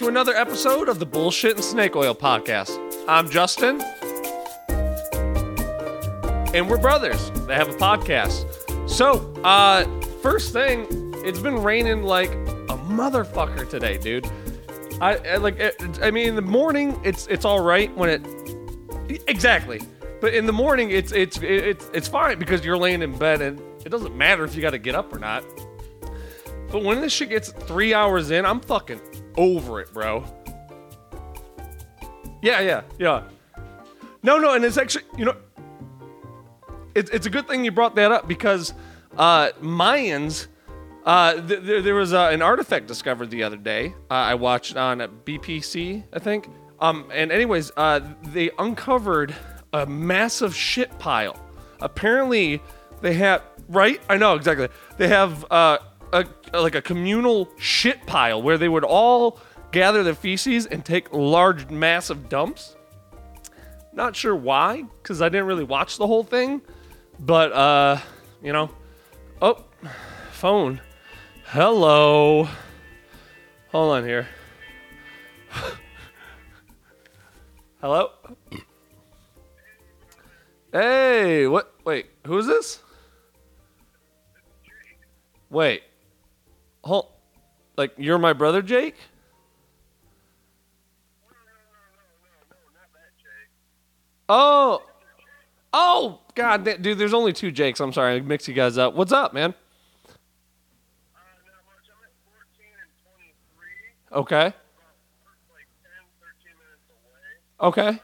to another episode of the Bullshit and Snake Oil Podcast. I'm Justin, and we're brothers that have a podcast. So, uh, first thing, it's been raining like a motherfucker today, dude. I, I like, it, I mean, in the morning, it's it's all right when it exactly, but in the morning, it's it's it's it's fine because you're laying in bed and it doesn't matter if you got to get up or not. But when this shit gets three hours in, I'm fucking over it, bro. Yeah, yeah, yeah. No, no, and it's actually, you know, it's it's a good thing you brought that up because uh, Mayans. Uh, th- there, there was uh, an artifact discovered the other day. Uh, I watched on BPC, I think. Um, and anyways, uh, they uncovered a massive shit pile. Apparently, they have right. I know exactly. They have uh, like a communal shit pile where they would all gather their feces and take large, massive dumps. Not sure why, because I didn't really watch the whole thing. But uh, you know, oh, phone. Hello. Hold on here. Hello. Hey, what? Wait, who is this? Wait. Hold. Like you're my brother, Jake? Oh. Oh, God, dude, there's only two Jakes. I'm sorry, I mixed you guys up. What's up, man? Okay. Okay.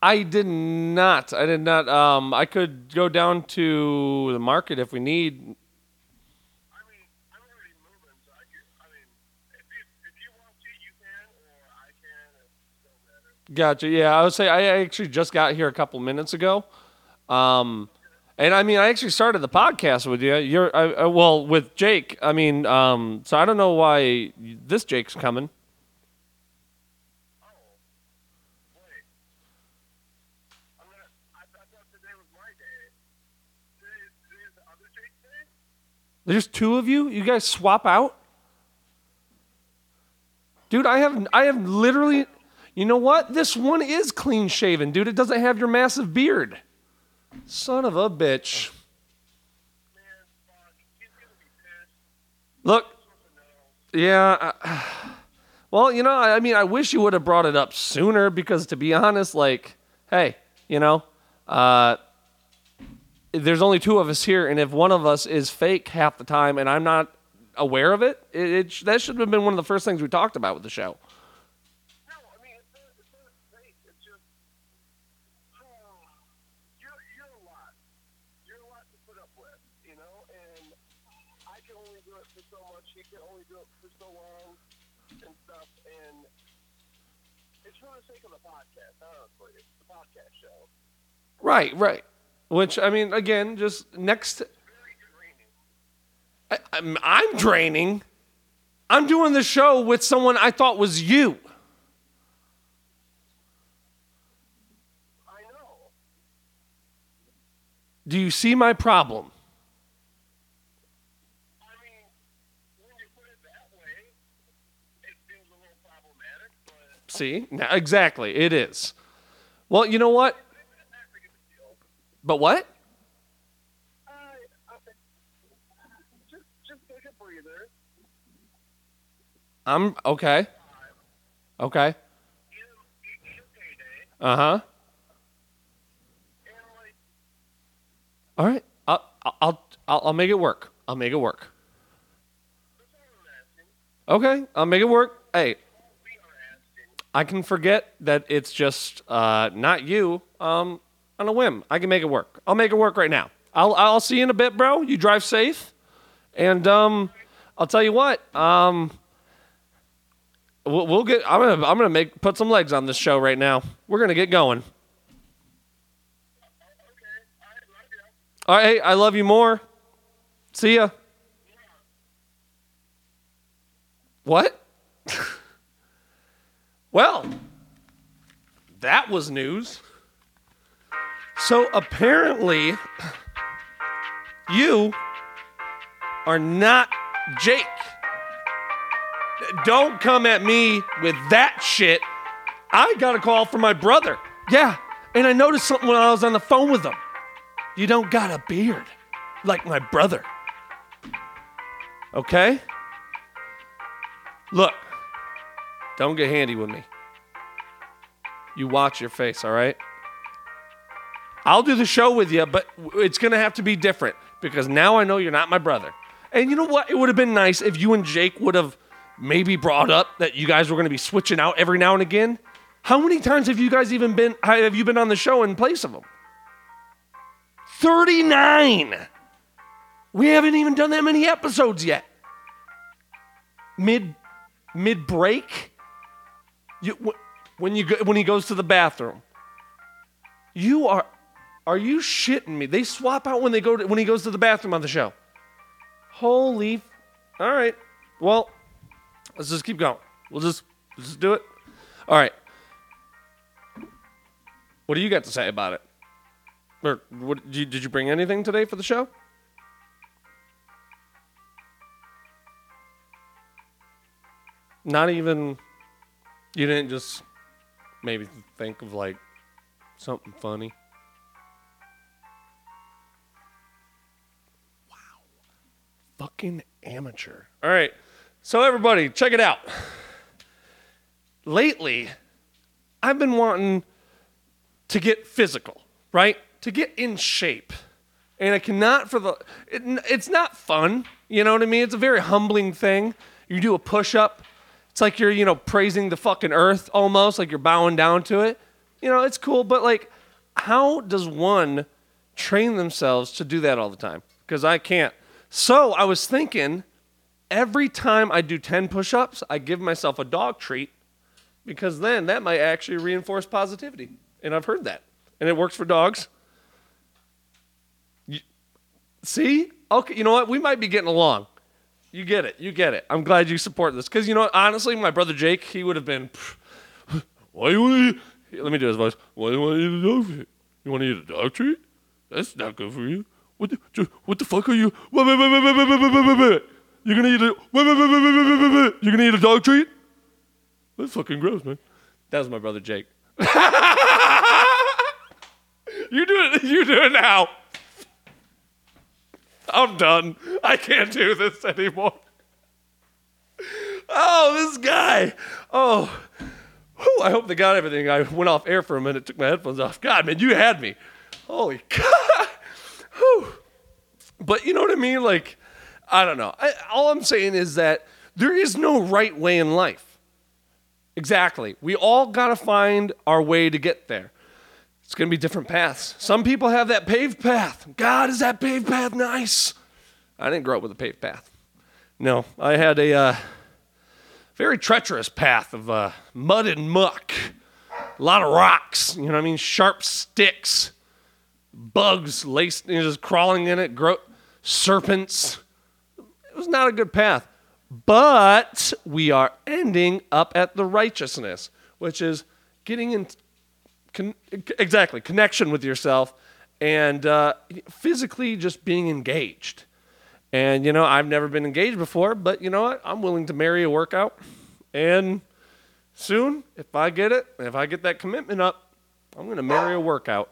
I did not. I did not. Um, I could go down to the market if we need. Gotcha. Yeah, I would say I actually just got here a couple minutes ago. Um, and I mean, I actually started the podcast with you. You're, I, I, well, with Jake. I mean, um, so I don't know why this Jake's coming. There's two of you. You guys swap out, dude. I have, I have literally. You know what? This one is clean shaven, dude. It doesn't have your massive beard. Son of a bitch. Look. Yeah. I, well, you know, I I mean, I wish you would have brought it up sooner because, to be honest, like, hey, you know, uh, there's only two of us here, and if one of us is fake half the time and I'm not aware of it, it, it that should have been one of the first things we talked about with the show. No, I mean, it's not, it's not fake. It's just, you're, you're a lot. You're a lot to put up with, you know? And I can only do it for so much. He can only do it for so long and stuff. And it's for the sake of the podcast, honestly. It's the podcast show. Right, right. Which I mean, again, just next. I, I'm, I'm draining. I'm doing the show with someone I thought was you. I know. Do you see my problem? I mean, when you put it that way, it seems a little problematic, but See, now, exactly, it is. Well, you know what? it's not big of a deal. But what? I, I, just, just take a breather. I'm okay. Okay. Get a, get, get a payday. Uh huh. All right. I'll, I'll I'll I'll make it work. I'll make it work. that's all I'm asking. Okay. I'll make it work. Hey, We are asking. I can forget that it's just uh, not you. Um, on a whim, I can make it work. I'll make it work right now. I'll I'll see you in a bit, bro. You drive safe, and um, I'll tell you what. Um, we'll, we'll get. I'm gonna I'm gonna make put some legs on this show right now. We're gonna get going. All right. Hey, I love you more. See ya. What? well, that was news. So apparently, you are not Jake. Don't come at me with that shit. I got a call from my brother. Yeah, and I noticed something when I was on the phone with him. You don't got a beard like my brother. Okay? Look, don't get handy with me. You watch your face, all right? I'll do the show with you, but it's going to have to be different because now I know you're not my brother. And you know what? It would have been nice if you and Jake would have maybe brought up that you guys were going to be switching out every now and again. How many times have you guys even been have you been on the show in place of them? 39. We haven't even done that many episodes yet. Mid mid break, you when you when he goes to the bathroom, you are are you shitting me? They swap out when they go to, when he goes to the bathroom on the show. Holy, all right. Well, let's just keep going. We'll just let's just do it. All right. What do you got to say about it? Or what, did, you, did you bring anything today for the show? Not even. You didn't just maybe think of like something funny. Fucking amateur. All right. So, everybody, check it out. Lately, I've been wanting to get physical, right? To get in shape. And I cannot for the, it, it's not fun. You know what I mean? It's a very humbling thing. You do a push up, it's like you're, you know, praising the fucking earth almost, like you're bowing down to it. You know, it's cool, but like, how does one train themselves to do that all the time? Because I can't. So I was thinking every time I do 10 push ups, I give myself a dog treat because then that might actually reinforce positivity. And I've heard that. And it works for dogs. You, see? Okay, you know what? We might be getting along. You get it. You get it. I'm glad you support this. Because, you know, honestly, my brother Jake, he would have been, why you let me do his voice. Why do you want to eat a dog treat? You want to eat a dog treat? That's not good for you. What the, what the fuck are you? You're gonna eat a you're gonna eat a dog treat? That's fucking gross, man. That was my brother Jake. you do it. You do it now. I'm done. I can't do this anymore. Oh, this guy. Oh, Whew, I hope they got everything. I went off air for a minute, took my headphones off. God, man, you had me. Holy God. Whew. But you know what I mean? Like, I don't know. I, all I'm saying is that there is no right way in life. Exactly. We all got to find our way to get there. It's going to be different paths. Some people have that paved path. God, is that paved path nice? I didn't grow up with a paved path. No, I had a uh, very treacherous path of uh, mud and muck, a lot of rocks, you know what I mean? Sharp sticks, bugs laced, you know, just crawling in it, gro- serpents. It was not a good path. But we are ending up at the righteousness, which is getting in con- exactly connection with yourself and uh, physically just being engaged. And you know, I've never been engaged before, but you know what? I'm willing to marry a workout. And soon, if I get it, if I get that commitment up, I'm going to marry a workout.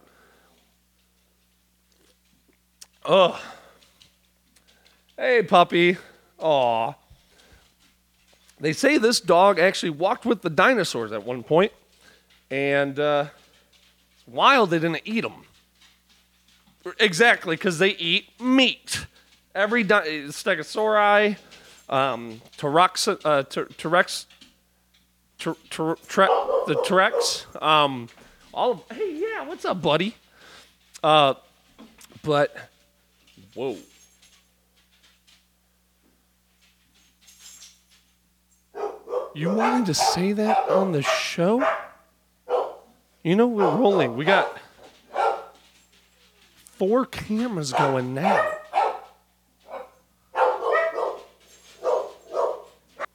Oh. Hey, puppy. Aw. They say this dog actually walked with the dinosaurs at one point, and uh, wild they didn't eat them. Exactly, because they eat meat. Every di- Stegosauri, um, T-Rex, uh, T-Rex, the T-Rex, um, all of, hey, yeah, what's up, buddy? Uh, but, whoa. You wanted to say that on the show? You know, we're rolling. We got four cameras going now.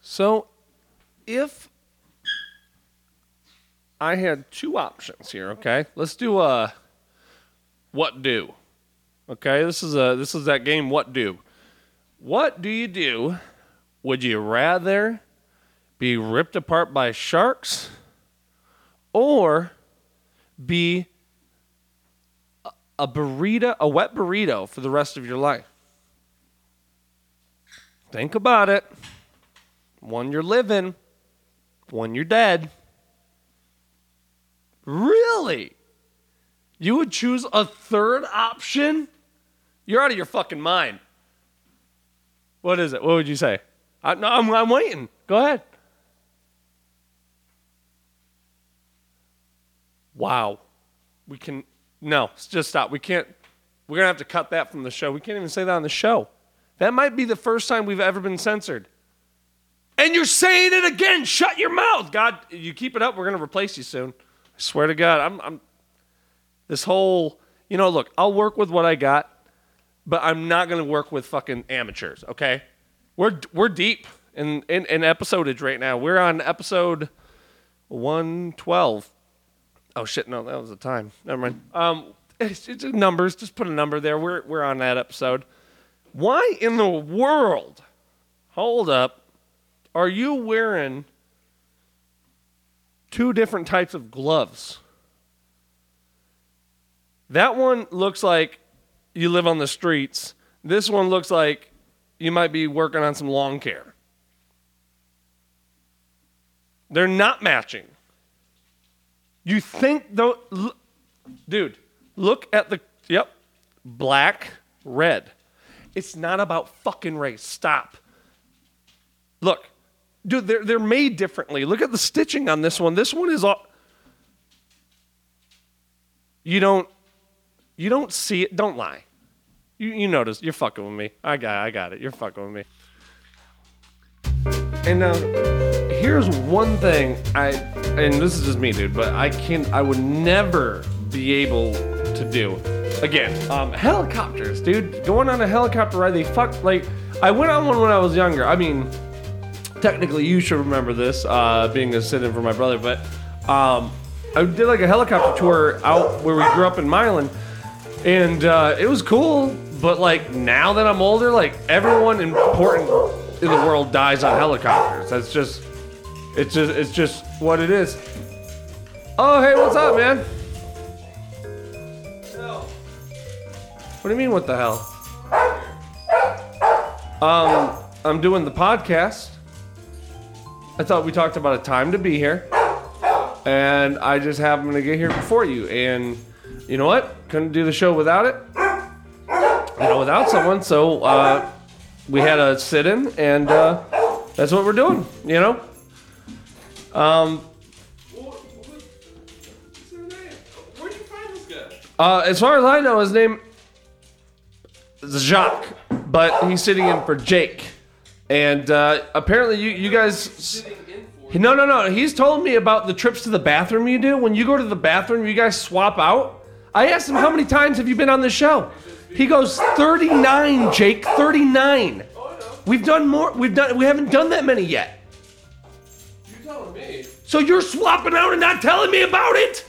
So, if I had two options here, okay? Let's do a what do. Okay? This is a this is that game what do. What do you do? Would you rather be ripped apart by sharks or be a- burrito, a wet burrito for the rest of your life? Think about it. One you're living, one you're dead. Really? You would choose a third option? You're out of your fucking mind. What is it? What would you say? I, no, I'm, I'm waiting. Go ahead. Wow. We can. No, just stop. We can't. We're going to have to cut that from the show. We can't even say that on the show. That might be the first time we've ever been censored. And you're saying it again. Shut your mouth. God, you keep it up, we're going to replace you soon. I swear to God. I'm, I'm this whole, you know, look, I'll work with what I got, but I'm not going to work with fucking amateurs, okay? We're we're deep in, in in episodage right now. We're on episode 112. Oh shit, no, that was the time. Never mind. Um it's, it's numbers, just put a number there. We're we're on that episode. Why in the world? Hold up. Are you wearing two different types of gloves? That one looks like you live on the streets. This one looks like you might be working on some lawn care. They're not matching. You think though, l- dude, look at the, yep, black, red. It's not about fucking race. Stop. Look, dude, they're, they're made differently. Look at the stitching on this one. This one is all, you don't, you don't see it. Don't lie. You, you notice. You're fucking with me. I got, I got it. You're fucking with me. And now, here's one thing I, and this is just me, dude, but I can't. I would never be able to do. Again, um, helicopters, dude. Going on a helicopter ride, they fuck like. I went on one when I was younger. I mean, technically, you should remember this, uh, being a sit-in for my brother, but um, I did like a helicopter tour out where we grew up in Milan, and uh, it was cool. But like now that I'm older, like everyone important in the world dies on helicopters. That's just, it's just, it's just what it is. Oh, hey, what's up, man? What do you mean, what the hell? Um, I'm doing the podcast. I thought we talked about a time to be here, and I just happened to get here before you. And you know what? Couldn't do the show without it. You know, without someone. So uh, we had a sit-in, and uh, that's what we're doing. You know. Um, uh, as far as I know, his name is Jacques, but he's sitting in for Jake. And uh, apparently, you you guys. In No, no, no. He's told me about the trips to the bathroom you do. When you go to the bathroom, you guys swap out. I asked him how many times have you been on the show. He goes 39, Jake, 39. We've done more. We've done. We haven't done that many yet. You're telling me? So you're swapping out and not telling me about it?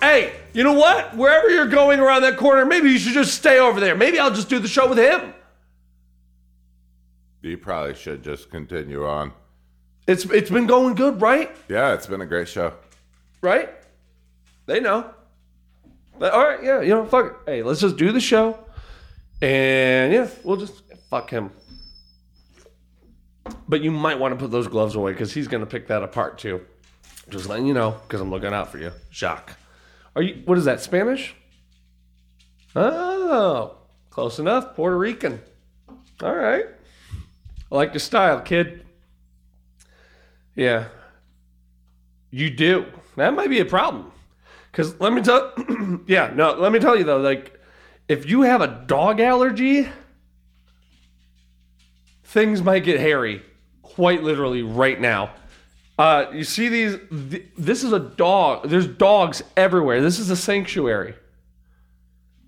Hey, you know what? Wherever you're going around that corner, maybe you should just stay over there. Maybe I'll just do the show with him. You probably should just continue on. It's it's been going good, right? Yeah, it's been a great show. Right? They know. But, all right, yeah, you know, fuck it. Hey, let's just do the show, and yeah, we'll just fuck him. But you might want to put those gloves away because he's gonna pick that apart too. Just letting you know because I'm looking out for you, Jacques. Are you? What is that? Spanish? Oh, close enough. Puerto Rican. All right. I like your style, kid. Yeah. You do. That might be a problem. Cause let me tell yeah, no, let me tell you though, like if you have a dog allergy, things might get hairy quite literally right now. Uh, you see these th- this is a dog. There's dogs everywhere. This is a sanctuary.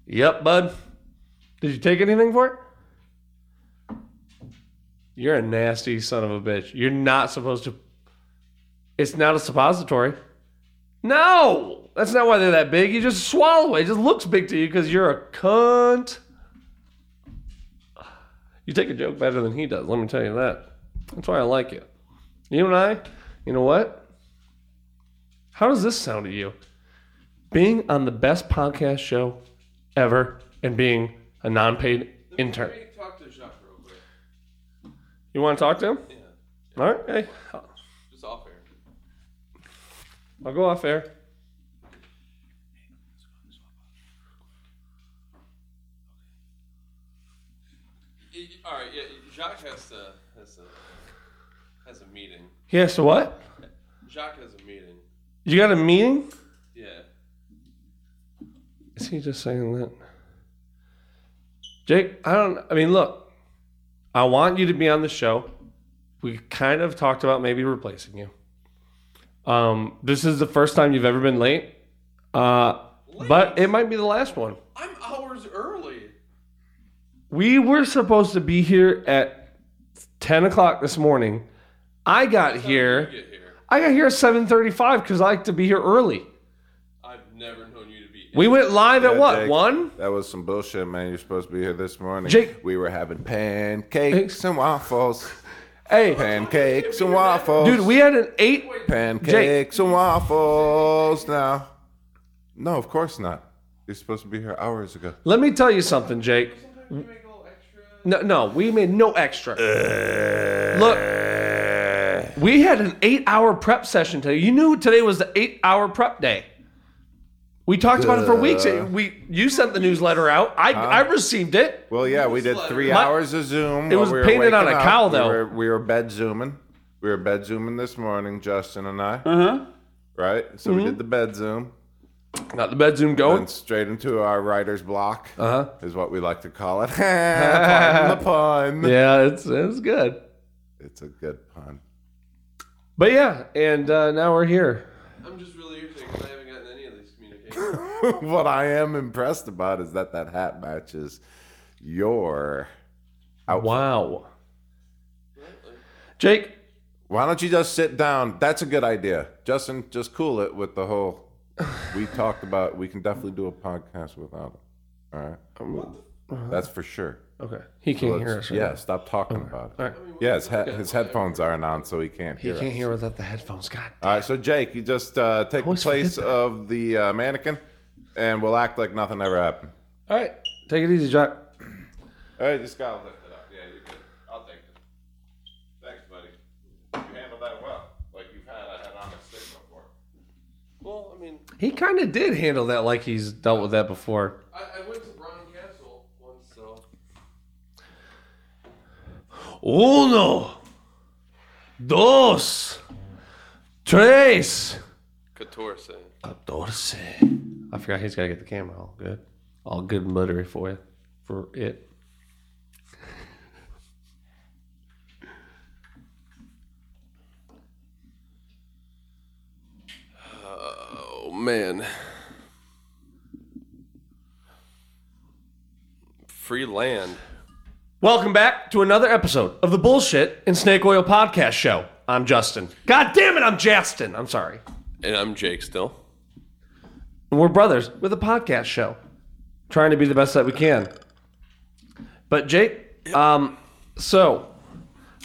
Yep, bud. Did you take anything for it? You're a nasty son of a bitch. You're not supposed to it's not a suppository. No, that's not why they're that big. You just swallow it. It just looks big to you because you're a cunt. You take a joke better than he does. Let me tell you that. That's why I like you. You and I, You know what? How does this sound to you? Being on the best podcast show ever and being a non-paid intern. Let me talk to Jacques real quick. You want to talk to him? Yeah. All right. Hey, Just off air. I'll go off air. All right, yeah. Jacques has to has a has a meeting. He has to what? Jacques has a meeting. You got a meeting? Yeah. Is he just saying that? Jake, I don't. I mean, look, I want you to be on the show. We kind of talked about maybe replacing you. Um, this is the first time you've ever been late, uh, but it might be the last one. I'm hours early. We were supposed to be here at ten o'clock this morning. I got here. here. I got here at seven thirty-five because I like to be here early. I've never known you to be. We went live at Yeah, what Jake. one? That was some bullshit, man. You're supposed to be here this morning. Jake- we were having pancakes and waffles. Hey, Pancakes and waffles. dude, we had an eight. pancakes and waffles now. No, of course not. You're supposed to be here hours ago. Let me tell you something, Jake. Sometimes you make a little extra. No, no, we made no extra. Look, we had an eight-hour prep session today. You knew today was the eight-hour prep day. We talked about it for weeks. We, you sent the newsletter out. I, I received it. Well, yeah, we did three My- hours of Zoom. It was we were painted on waking a up. cow, We though. were, we were bed zooming. We were bed zooming this morning, Justin and I. Uh huh. Right? So Mm-hmm. we did the bed zoom. Got the bedroom going. Went straight into our writer's block, Uh huh. is what we like to call it. Pardon the pun. Yeah, it's it's good. It's a good pun. But yeah, and uh, now we're here. I'm just really irritated because I haven't gotten any of these communications. what I am impressed about is that that hat matches your outfit. Wow. Jake, Why don't you just sit down? That's a good idea. Justin, just cool it with the whole. We talked about we can definitely do a podcast without him. All right. That's for sure. okay, he can't hear us. Right yeah, stop talking about it. All right. Yeah, his, he- his headphones aren't on, so he can't He hear can't us. hear without the headphones. God. Damn. All right, so Jake, you just uh, take the place of the uh, mannequin, and we'll act like nothing ever happened. All right, take it easy, Jack. All right, just gotta lift it up. Yeah, you're good. I'll take it. Thanks, buddy. You handled that well, like you've had a head on a stick before. well, I mean, He kind of did handle that like he's dealt with that before. I, I went to Brown Castle once, so Uno, dos, tres, Catorce. catorce. I forgot he's got to get the camera all good, all good and buttery for you, for it. Man. Free land. Welcome back to another episode of the Bullshit and Snake Oil Podcast Show. I'm Justin. God damn it, I'm Justin. I'm sorry. And I'm Jake still. And we're brothers with a podcast show, trying to be the best that we can. But Jake, um, so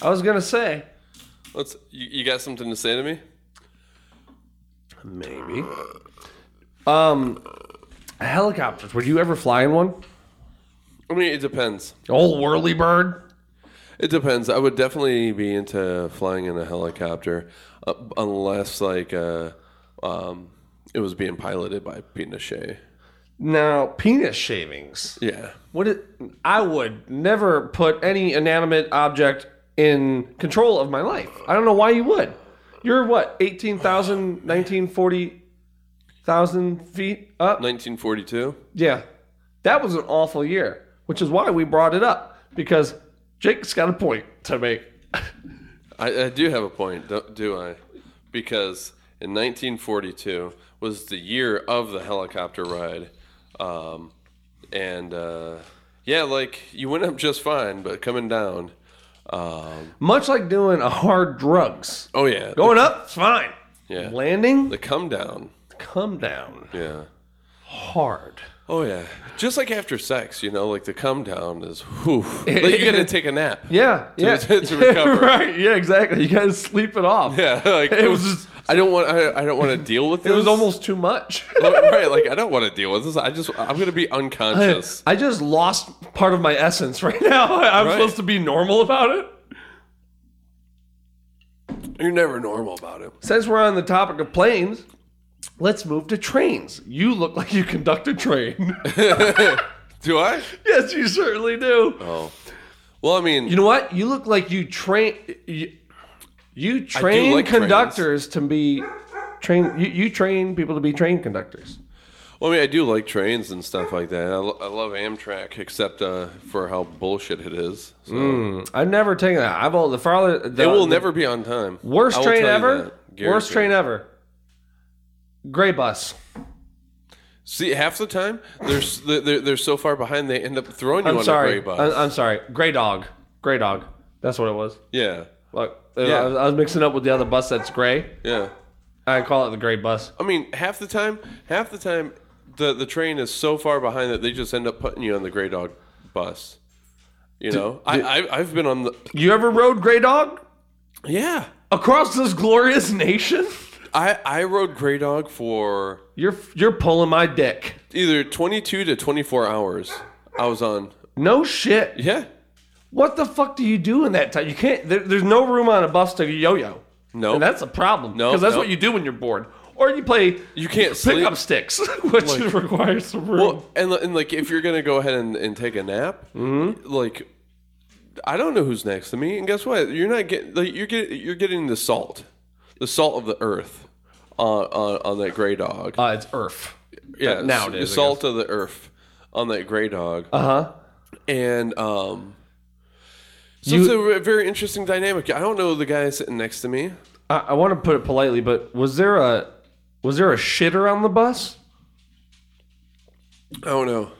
I was gonna say Let's you, you got something to say to me? maybe, um, helicopters. Would you ever fly in one? I mean, it depends. Old whirly bird. It depends. I would definitely be into flying in a helicopter, uh, unless like uh, um, it was being piloted by Pinochet. Now, penis shavings. Yeah. What it, I would never put any inanimate object in control of my life. I don't know why you would. You're what, 18,000, 1940,000 feet up? 1942. Yeah. That was an awful year, which is why we brought it up because Jake's got a point to make. I, I do have a point, do, do I? Because in 1942 was the year of the helicopter ride, um, and uh, yeah, like you went up just fine, but coming down, um, Much like doing a hard drugs. oh yeah, Going up, it's fine. yeah, Landing, the come down, come down yeah. hard. Oh yeah, just like after sex, you know, like the come down is, whew, like you gotta take a nap. Yeah, yeah. to- to recover. right. Yeah, exactly. You got to sleep it off. Yeah, like It was just- I don't want. I, I don't want to deal with this. It was almost too much. right. Like I don't want to deal with this. I just I'm gonna be unconscious. I just lost part of my essence right now. I'm Right. supposed to be normal about it. You're never normal about it. Since we're on the topic of planes, let's move to trains. You look like you conduct a train. Do I? yes, you certainly do. Oh, well, I mean, You know what? You look like you train. You, you train like conductors to be train. You, you train people to be train conductors. well, I mean, I do like trains and stuff like that. I, lo- I love Amtrak, except uh, for how bullshit it is. So. I've never taken that. I've all the farther. The, It will the never be on time. worst I will train tell you ever. that. Worst Guaranteed. train ever. Gray bus. See, half the time they're, they're they're so far behind they end up throwing you I'm on sorry. a gray bus. I'm, I'm sorry. Gray dog. Gray dog. That's what it was. yeah, Look, uh, Yeah. I, was, I was mixing up with the other bus that's gray. yeah. I call it the gray bus. I mean, half the time, half the time, the the train is so far behind that they just end up putting you on the gray dog bus. You know, I, I I've been on the You ever rode gray dog yeah. across this glorious nation? I I rode gray dog for You're you're pulling my dick. either 22 to 24 hours. I was on. No shit. Yeah. What the fuck do you do in that time? You can't. There, there's no room on a bus to yo-yo. No. and that's a problem. No, because that's no. what you do when you're bored, or you play You can't sleep. pickup sticks, which requires some room. Well, and, and like if you're gonna go ahead and, and take a nap, Mm-hmm. like I don't know who's next to me, and guess what? You're not getting like you're getting you're getting the salt, the salt of the earth on on, on that gray dog. uh, it's Earth. yeah, nowadays, the I salt of the earth on that gray dog, Uh huh. and um. So You- it's a very interesting dynamic. I don't know the guy sitting next to me. I, I want to put it politely, but was there a was there a shitter on the bus? I don't know.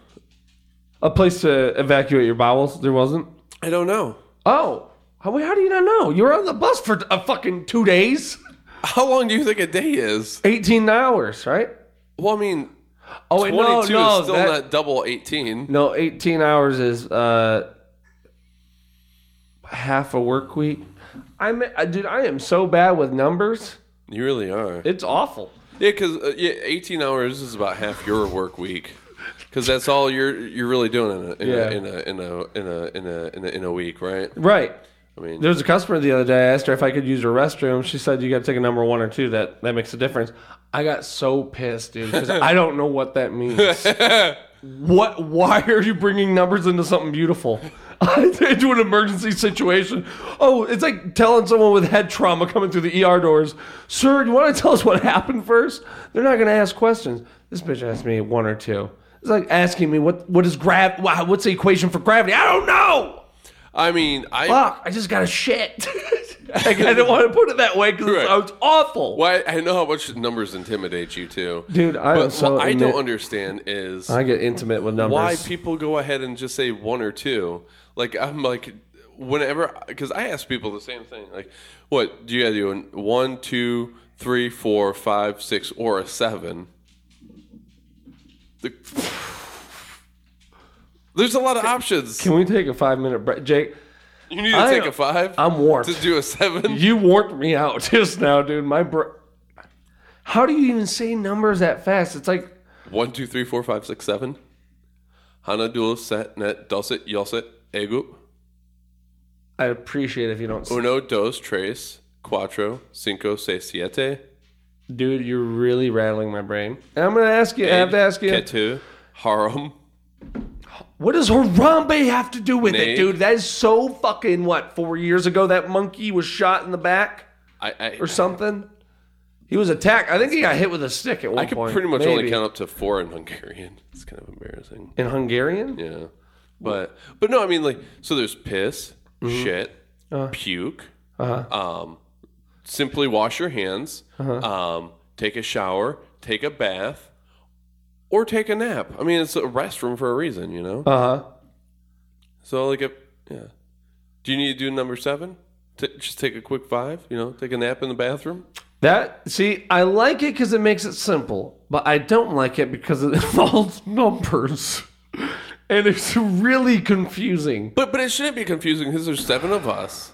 A place to evacuate your bowels? There wasn't. I don't know. Oh, how, how do you not know? You were on the bus for a fucking two days, How long do you think a day is? eighteen hours, right? Well, I mean, Oh wait, 22 no, is still that- not double 18. no, eighteen hours is uh half a work week. I'm, I, dude, I am so bad with numbers. You really are. It's awful. Yeah, because uh, yeah, 18 hours is about half your work week. Because that's all you're you're really doing in a in, Yeah. a, in a in a in a in a in a in a week, right? Right. I mean, There was a customer the other day. I asked her if I could use her restroom. She said you got to take a number one or two. That that makes a difference. I got so pissed, dude, because I don't know what that means. what? Why are you bringing numbers into something beautiful? into an emergency situation. Oh, it's like telling someone with head trauma coming through the ER doors, "Sir, you want to tell us what happened first? They're not going to ask questions. This bitch asked me one or two. It's like asking me what what is grav? What's the equation for gravity? I don't know I mean, I fuck, I just got a shit. like, I didn't want to put it that way because Right. it sounds awful. well, I I know how much numbers intimidate you too, Dude, I But so what I don't understand is I get intimate with numbers. why people go ahead and just say one or two. Like I'm like, whenever because I ask people the same thing. Like, what do you gotta do? One, two, three, four, five, six, or a seven? The, there's a lot of options. Can we take a five minute break? Jake, You need to I- take a five. I'm warped. to do a seven. You warped me out just now, dude. My br- How do you even say numbers that fast? It's like One, two, three, four, five, six, seven. Hana duo set net dosit yoset egu. I appreciate if you don't. say- Uno, dos, tres, cuatro, cinco, seis, siete. Dude, you're really rattling my brain. And I'm gonna ask you. I have to ask you. Ketu, harum. What does Harambe have to do with it, dude? That is so fucking what? Four years ago, that monkey was shot in the back. I, I, or something. He was attacked. I think he got hit with a stick at one I could point. pretty much only count up to four in Hungarian. It's kind of embarrassing. in Hungarian. Yeah. But but no, I mean like so there's piss, Mm-hmm. shit, Uh. puke, Uh-huh. um, simply wash your hands, Uh-huh. um, take a shower, take a bath, or take a nap. I mean it's a restroom for a reason, you know? Uh huh. So like if yeah. Do you need to do number seven? T- just take a quick five, you know, take a nap in the bathroom? That see, I like it because it makes it simple, but I don't like it because it involves numbers, and it's really confusing. But but it shouldn't be confusing because there's seven of us.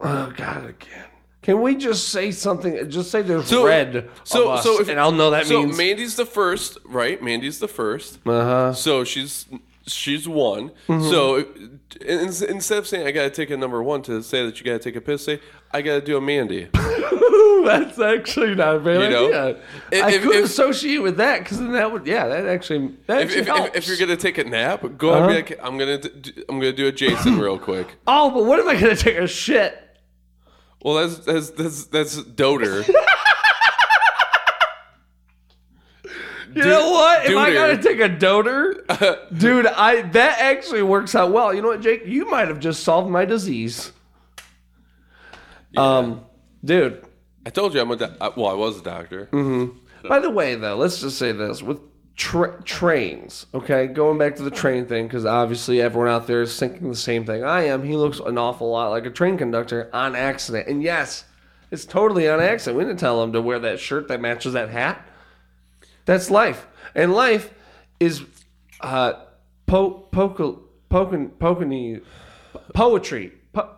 Oh God, again. Can we just say something? Just say there's So- red. So us, so if, and I'll know that so means. Mandy's the first, right? Mandy's the first. uh huh. So she's she's one. Mm-hmm. So in, instead of saying I gotta take a number one to say that you gotta take a piss, say I gotta do a Mandy. That's actually not a bad You know? idea. If- I if- could if- associate with that because then that would, yeah, that actually that If, actually if, if, helps. if you're gonna take a nap, go ahead and be like, I'm gonna d- I'm gonna do a Jason real quick. oh, but what if I gonna take a shit? Well, that's that's that's that's doter. You know what? If I gotta take a doter, dude, I that actually works out well. You know what, Jake? You might have just solved my disease. Um, dude. I told you I'm a do- I- well, I was a doctor. Mm-hmm. By the way, though, let's just say this with tra- trains. Okay, going back to the train thing, because obviously everyone out there is thinking the same thing I am. He looks an awful lot like a train conductor on accident, and yes, it's totally on accident. We didn't tell him to wear that shirt that matches that hat. That's life, and life is uh, po- poke- poken- pokeny poetry. Po-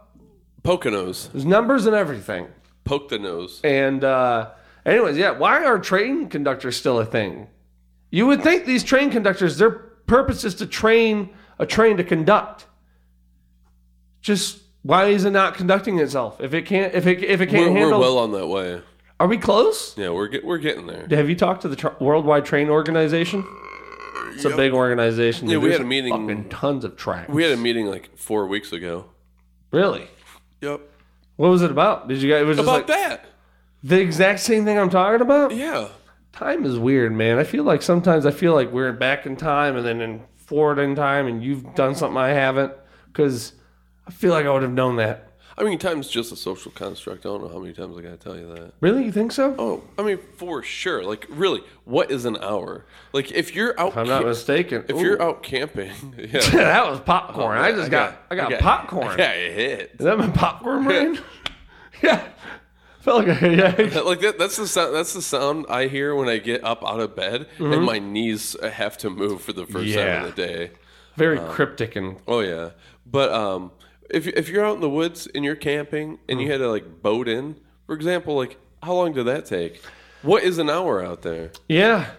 Poconos, there's numbers and everything. poke the nose. And uh, anyways, yeah, why are train conductors still a thing? You would think these train conductors, their purpose is to train a train to conduct. Just why is it not conducting itself? If it can't, if it if it can't We're, we're handle, well on that way. are we close? Yeah, we're get, we're getting there. Have you talked to the tr- Worldwide Train Organization? It's a big organization. Yeah, we had a meeting- Fucking tons of tracks. We had a meeting like four weeks ago. really. Yep. What was it about? Did you guys? It was just About like that. the exact same thing I'm talking about. Yeah. Time is weird, man. I feel like sometimes I feel like we're back in time and then in forward in time, and you've done something I haven't. Because I feel like I would have known that. I mean, time's just a social construct. I don't know how many times I gotta tell you that. Really, you think so? Oh, I mean, for sure. Like, really, what is an hour? Like, if you're out, if I'm not mistaken. if Ooh. you're out camping, yeah, that was popcorn. Oh, I just got, I got, I popcorn. Yeah, got hit. Is that my popcorn brain? yeah. A, yeah. Like that, that's the sound. That's the sound I hear when I get up out of bed and my knees have to move for the first Mm-hmm. Yeah. time of the day. Very Uh, cryptic and Oh yeah, but um, if if you're out in the woods and you're camping and Mm. you had to like boat in, for example, like how long did that take? What is an hour out there? yeah.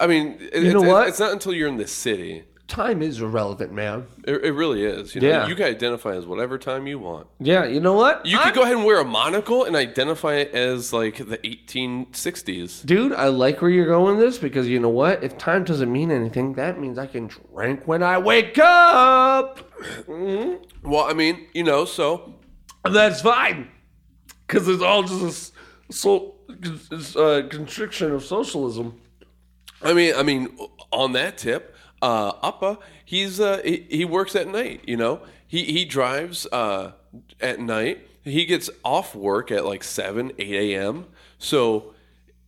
I mean, it, know it's, what? it's not until you're in the city. Time is irrelevant, man. It, it really is. You know, Yeah. you can identify as whatever time you want. Yeah, you know what? You I- could go ahead and wear a monocle and identify it as like the 1860s. Dude, I like where you're going with this because you know what? If time doesn't mean anything, that means I can drink when I wake up. Mm-hmm. Well, I mean, you know, so And that's fine. Because it's all just a so, it's a constriction of socialism. I mean, I mean, on that tip, uh, Appa, he's uh, he, he works at night. You know, he he drives uh, at night. He gets off work at like seven, eight a.m. So,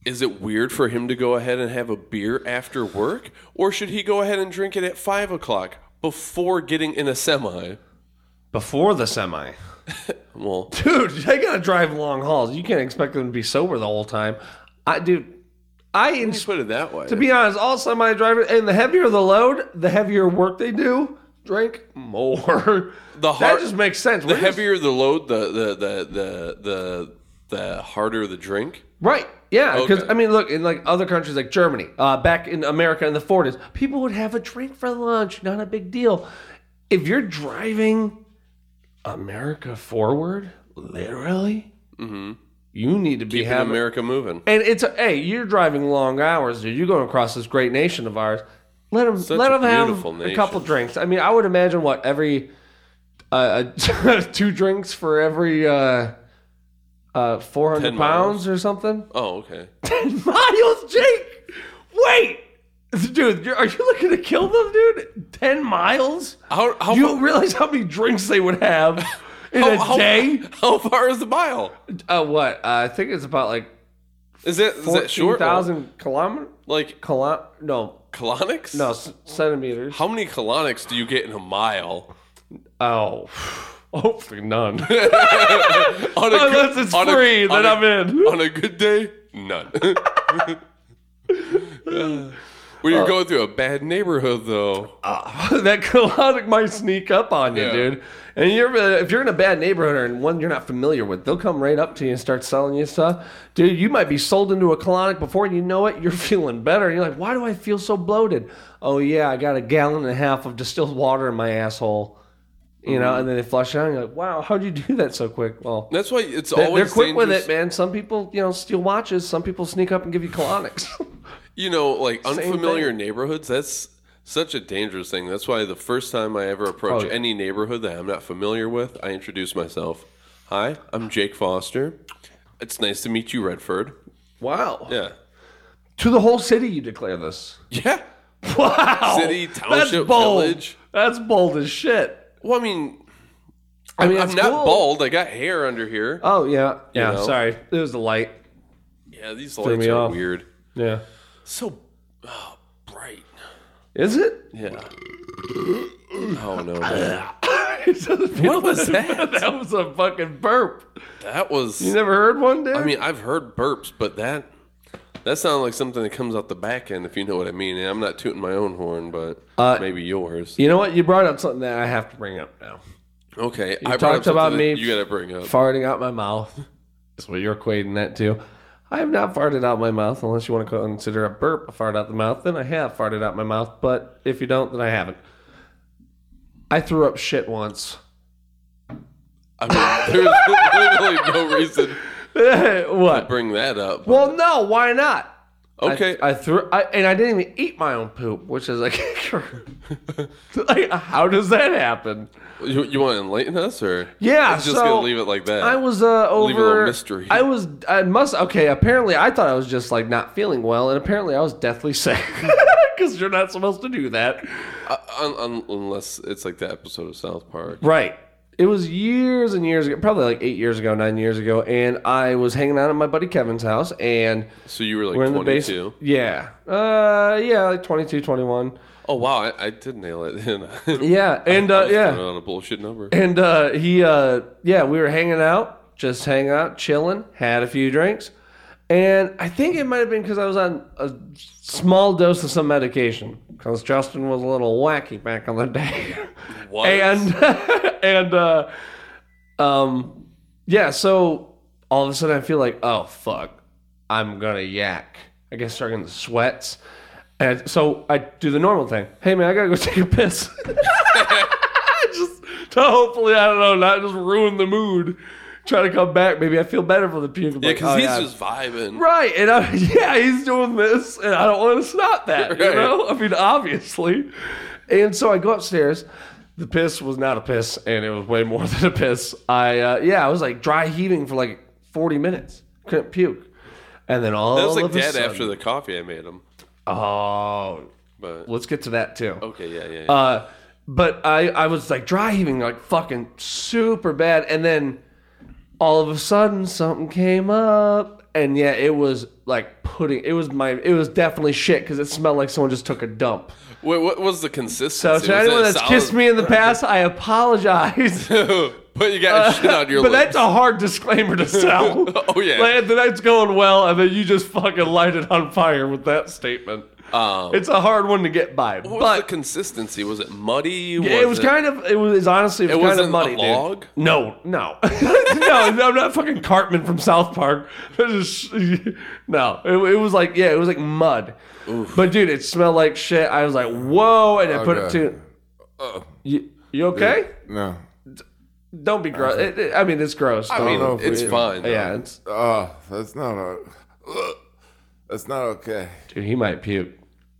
is it weird for him to go ahead and have a beer after work, or should he go ahead and drink it at five o'clock before getting in a semi? Before the semi. Well, Dude, they gotta drive long hauls. You can't expect them to be sober the whole time. I dude, I ins- put it that way. to be honest, all semi drivers and the heavier the load, the heavier work they do, drink more. The that just makes sense. the We're just- heavier the load, the the the the the, the harder the drink. Right. Yeah, because Okay. I mean, look in like other countries like Germany, uh, back in America in the 40s, people would have a drink for lunch, not a big deal. If you're driving America forward, literally, you need to be Keeping having. America moving. and it's a, hey, you're driving long hours, dude. You're going across this great nation of ours. Let them Such let them have beautiful a couple drinks. I mean, I would imagine what every uh, two drinks for every uh, uh, 400 pounds or something. Oh, okay. 10 miles, Jake. Wait, dude, you're- are you looking to kill them, dude? 10 miles? How how You realize how many drinks they would have in how, a how- day? How far is the mile? Uh, what? Uh, I think it's about like Is that is that short? 14,000 kilometers? Like Kilo- no, colonics? no, c- centimeters. How many colonics do you get in a mile? Oh, Hopefully none. On a Unless it's on a- free, on then a- I'm in. On a good day, none. when you're uh, going through a bad neighborhood, though, uh, that colonic might sneak up on you, Yeah. dude. And you're uh, if you're in a bad neighborhood and one you're not familiar with, they'll come right up to you and start selling you stuff. Dude, you might be sold into a colonic before you know it. You're feeling better. And you're like, why do I feel so bloated? Oh yeah, I got a gallon and a half of distilled water in my asshole. You know, mm-hmm. and then they flush it out. And you're like, wow, how'd you do that so quick? Well, that's why it's they- always they're quick with it, man. Some people, you know, steal watches. Some people sneak up and give you colonics. You know, like Same unfamiliar thing. neighborhoods. That's such a dangerous thing. That's why the first time I ever approach Oh, yeah. any neighborhood that I'm not familiar with, I introduce myself. Hi, I'm Jake Foster. It's nice to meet you, Redford. wow. Yeah. To the whole city, you declare this. Yeah. Wow. City, township, village. That's bold as shit. Well, I mean, I mean, I'm it's not cool. bald. I got hair under here. Oh yeah, yeah. know? Sorry, it was the light. yeah, these threw lights me are off. weird. Yeah. So oh, bright. Is it? Yeah. Oh no, what was that? that was a fucking burp. That was. You never heard one, dude? I mean, I've heard burps, but that that sounded like something that comes out the back end, if you know what I mean. And I'm not tooting my own horn, but Uh, maybe yours. you know what? You brought up something that I have to bring up now. Okay, You I brought talked up about me You got to bring up. farting out my mouth. That's what you're equating that to. I have not farted out my mouth unless you want to consider a burp a fart out the mouth. Then I have farted out my mouth, but if you don't, then I haven't. I threw up shit once. I mean, there's literally no reason to what? bring that up. Well, no. Why not? Okay, I, I threw, I, and I didn't even eat my own poop, which is like, like, how does that happen? you, you want to enlighten us, or Yeah, just so gonna leave it like that. I was uh, over. Leave a little mystery. I was. I must. Okay. Apparently, I thought I was just like not feeling well, and apparently, I was deathly sick because you're not supposed to do that. Uh, un, un, unless it's like the episode of South Park. Right. It was years and years ago, probably like eight years ago, nine years ago, and I was hanging out at my buddy Kevin's house, and So you were like we're in the 22. basement. Yeah. Uh, yeah, like 22, 21. Oh wow, I, I did nail it. Yeah, and uh, yeah. on a bullshit number. And uh, he, uh, yeah, we were hanging out, just hanging out, chilling, had a few drinks. And I think it might have been because I was on a small dose of some medication because Justin was a little wacky back on the day. What? and, and, uh, um, yeah, so all of a sudden I feel like, oh, fuck, I'm going to yak. I guess start getting the sweats. And so I do the normal thing. Hey, man, I got to go take a piss. just to hopefully, I don't know, not just ruin the mood. Try to come back. Maybe I feel better for the puke. I'm yeah, like, because oh, he's yeah. just vibing. Right, and I, yeah, he's doing this, and I don't want to stop that. You know, I mean, obviously. And so I go upstairs. The piss was not a piss, and it was way more than a piss. I, uh, yeah, I was like dry heaving for like forty minutes. Couldn't puke, and then all That was like of a dead sudden, after the coffee I made him. oh, But let's get to that too. okay, yeah, yeah. yeah. Uh, but I, I was like dry heaving like fucking super bad, and then all of a sudden something came up, and yeah, it was like putting. It was my. It was definitely shit because it smelled like someone just took a dump. Wait, what was the consistency? So to anyone that's solid? kissed me in the past, I apologize. but you got shit on your but lips. that's a hard disclaimer to sell. Oh, yeah. like, the night's going well, and then you just fucking light it on fire with that statement. Um, It's a hard one to get by, what was but the consistency? Was it muddy? Yeah, it was kind of. It was honestly. It was It kind wasn't of a muddy. dude. log? No, no, no. I'm not fucking Cartman from South Park. Just- no, it, it was like yeah, it was like mud. But dude, it smelled like shit. I was like, whoa, and I put it Okay. to. You, you okay? No. Don't be gross. It, it- I mean, it's gross. I mean, know it's we- fine. though. yeah, it's, Oh, that's not a. That's not okay. dude, he might puke.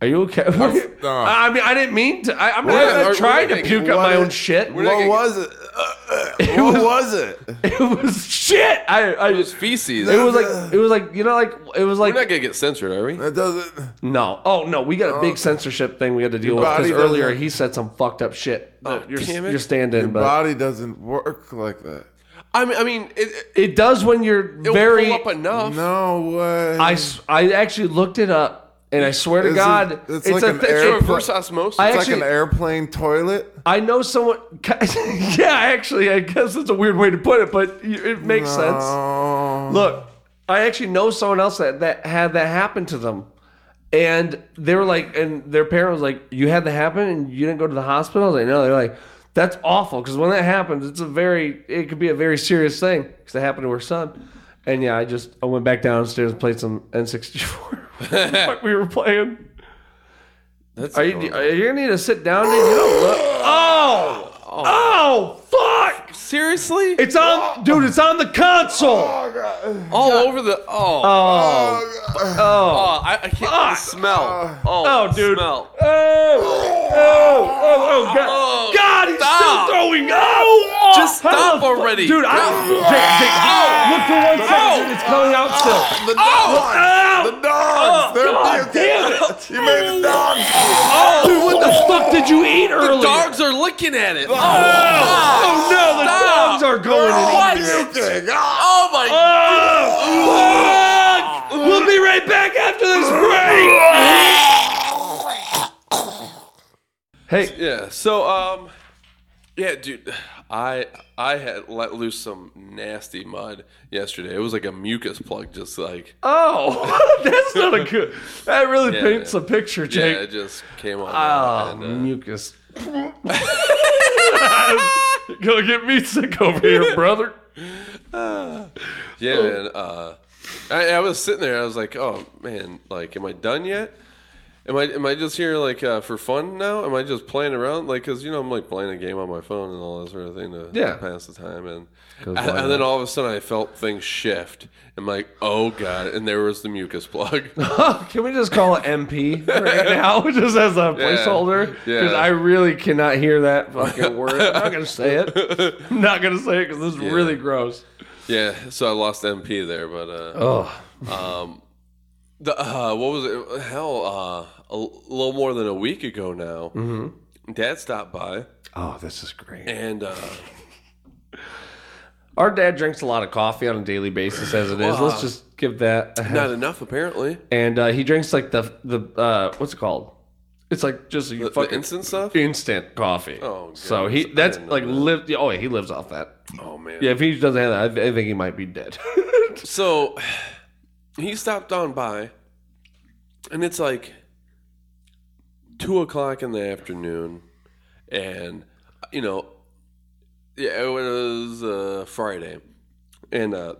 Are you okay? no. I mean, I didn't mean to. I, I'm not, not- not we're trying not to getting- puke up what my own shit. not What gonna- was it? Uh, uh, what was it? It was shit. I, I It was feces. It was like it was like you know like it was like We're not gonna get censored, are we? That doesn't. no oh no we got a big censorship thing we had to deal with body because earlier doesn't- he said some fucked up shit Oh, you're damn it. you're standing Your but body doesn't work like that. I mean, I mean, it, it, it does when you're it'll very pull up enough. No way. I s- I actually looked it up And I swear to Is it- God, it's like a an air- Reverse osmosis. I It's actually- like an airplane toilet. I know someone. Yeah, actually, I guess that's a weird way to put it, but it makes sense. Oh. Look, I actually know someone else that, that had that happen to them. And they were like, and their parent was like, You had that happen and you didn't go to the hospital? I was like, No. They're like, That's awful. Because when that happens, it's a very, it could be a very serious thing. Because it happened to her son. And yeah, I just, I went back downstairs and played some N64. what we were playing. That's Are you, are you gonna need to sit down, dude? You don't look. Oh! Oh, fuck! Seriously? It's on, dude. It's on the console. Oh, all over the. Oh. Oh, Oh, oh. oh I, I can't the smell. Oh, oh, the dude. Smell. Oh, oh, oh, oh, God! Oh, God, he's stop. still throwing up. Oh, Just how stop the fu- already. dude. I, Jake, Jake, look for one second. dude. It's coming out ah, still. The dogs. Ow! Ah. The dogs. They're God puking. damn it! You made the dogs. Dude, what the fuck did you eat earlier? The dogs are looking at it. Oh, Oh no, the Stop. are going in. What? Puking. Oh my. Oh, fuck! We'll be right back after this break. Hey, Yeah. So um, yeah, dude, I I had let loose some nasty mud yesterday. It was like a mucus plug, just like oh, that's not a good. That really Yeah, paints yeah. a picture, yeah, Jake. it just came on. Oh, and, uh, mucus. Gonna get me sick over here, brother. Yeah, man. Uh, I, I was sitting there. I was like, "Oh man, like, am I done yet? Am I am I just here like uh, for fun now? Am I just playing around? Like, cause you know I'm like playing a game on my phone and all that sort of thing to Yeah. pass the time. And and, and then all of a sudden I felt things shift. I'm like, oh god! And there was the mucus plug. Can we just call it MP right now, just as a placeholder? Yeah. Because I really cannot hear that fucking word. I'm not gonna say it. I'm not gonna say it because this is really gross. yeah, so I lost MP there, but uh, Oh, the uh, what was it? Hell, uh, a little more than a week ago now. Mm-hmm. Dad stopped by oh, this is great. and. Uh, Our dad drinks a lot of coffee on a daily basis, as it is. Let's just give that. Not enough, apparently. And uh, he drinks like the the uh, what's it called? It's like just The, the instant stuff. instant coffee. Oh, so he that's like that. live. Oh, yeah, he lives off that. Oh man. Yeah, if he doesn't have that, I, I think he might be dead. So he stopped on by, and it's like two o'clock in the afternoon, and you know, yeah, it was uh, Friday, and uh,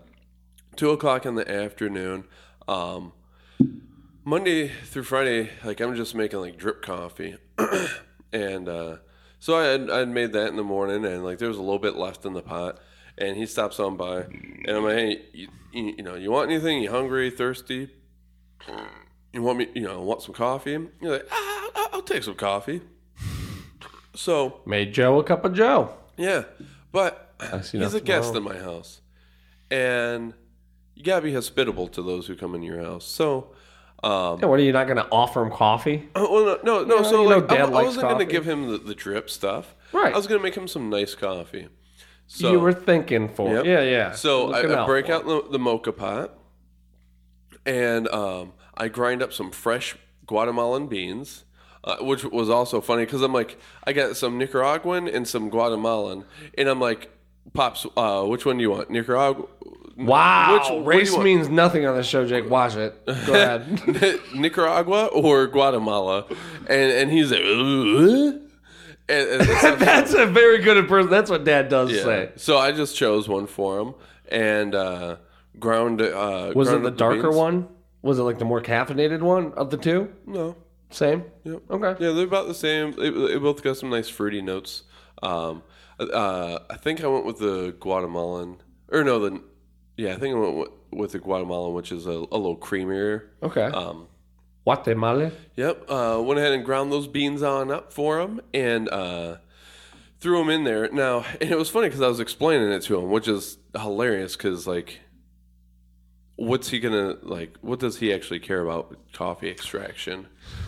two o'clock in the afternoon. Um, Monday through Friday, like I'm just making like drip coffee, and uh, so I had I'd made that in the morning, and like there was a little bit left in the pot, and he stops on by, and I'm like, hey, you, you know, you want anything? You hungry, thirsty? You want me? You know, want some coffee? You're like, ah, I'll, I'll take some coffee. So Made Joe a cup of Joe. yeah, but he's a guest in my house, and you gotta be hospitable to those who come in your house. So. Um, Yeah, what are you not to offer him coffee? Oh, well, no, no, no. so you like, I, I wasn't gonna give him the, the drip stuff. Right. I was to make him some nice coffee. So you were thinking for Yep. yeah, yeah. So I, I break out the, the moka pot, and um, I grind up some fresh Guatemalan beans, uh, which was also funny because I'm like, I got some Nicaraguan and some Guatemalan, and I'm like, pops, uh, which one do you want, Nicaragua? Wow, Which- race means nothing on the show, Jake. Watch it. Go ahead. Nicaragua or Guatemala, and and he's like, "Uh?" and, and That's a very good impression. That's what Dad does Yeah. say. So I just chose one for him and uh, ground. Uh, Was it ground the darker one? Was it like the more caffeinated one of the two? No. Same. Yep. Okay. Yeah, they're about the same. They, they both got some nice fruity notes. Um, uh, I think I went with the Guatemalan, or no, the yeah, I think I went with, with the Guatemalan, which is a, a little creamier. Okay. Um, Guatemala. Yep. Uh, went ahead and ground those beans on up for him and uh, threw them in there. Now, and it was funny because I was explaining it to him, which is hilarious because, like, what's he gonna like? What does he actually care about coffee extraction?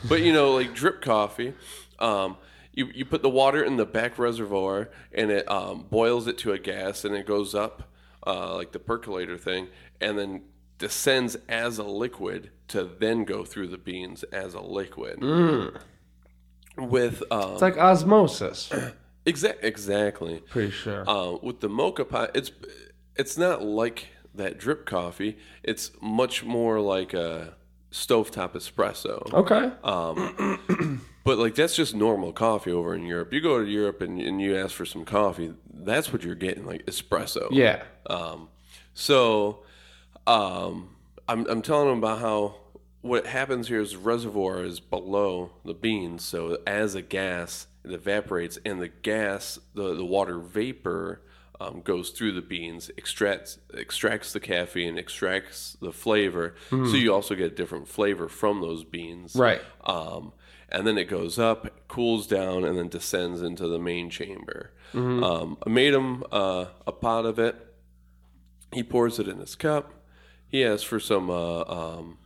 But you know, like drip coffee. Um, you, you put the water in the back reservoir and it um, boils it to a gas and it goes up uh, like the percolator thing and then descends as a liquid to then go through the beans as a liquid. With um, It's like osmosis. exa- exactly. Pretty sure. Uh, with the moka pot, it's it's not like that drip coffee. It's much more like a stovetop espresso. okay. But like that's just normal coffee over in Europe. You go to Europe and, and you ask for some coffee, that's what you're getting, like espresso. yeah. Um, so um, I'm, I'm telling them about how what happens here is the reservoir is below the beans. So as a gas, it evaporates, and the gas, the, the water vapor, um, goes through the beans, extracts extracts the caffeine, extracts the flavor. So you also get different flavor from those beans. Right. Um, and then it goes up, cools down, and then descends into the main chamber. Um, I made him uh, a pot of it. He pours it in his cup. He asks for some uh, um,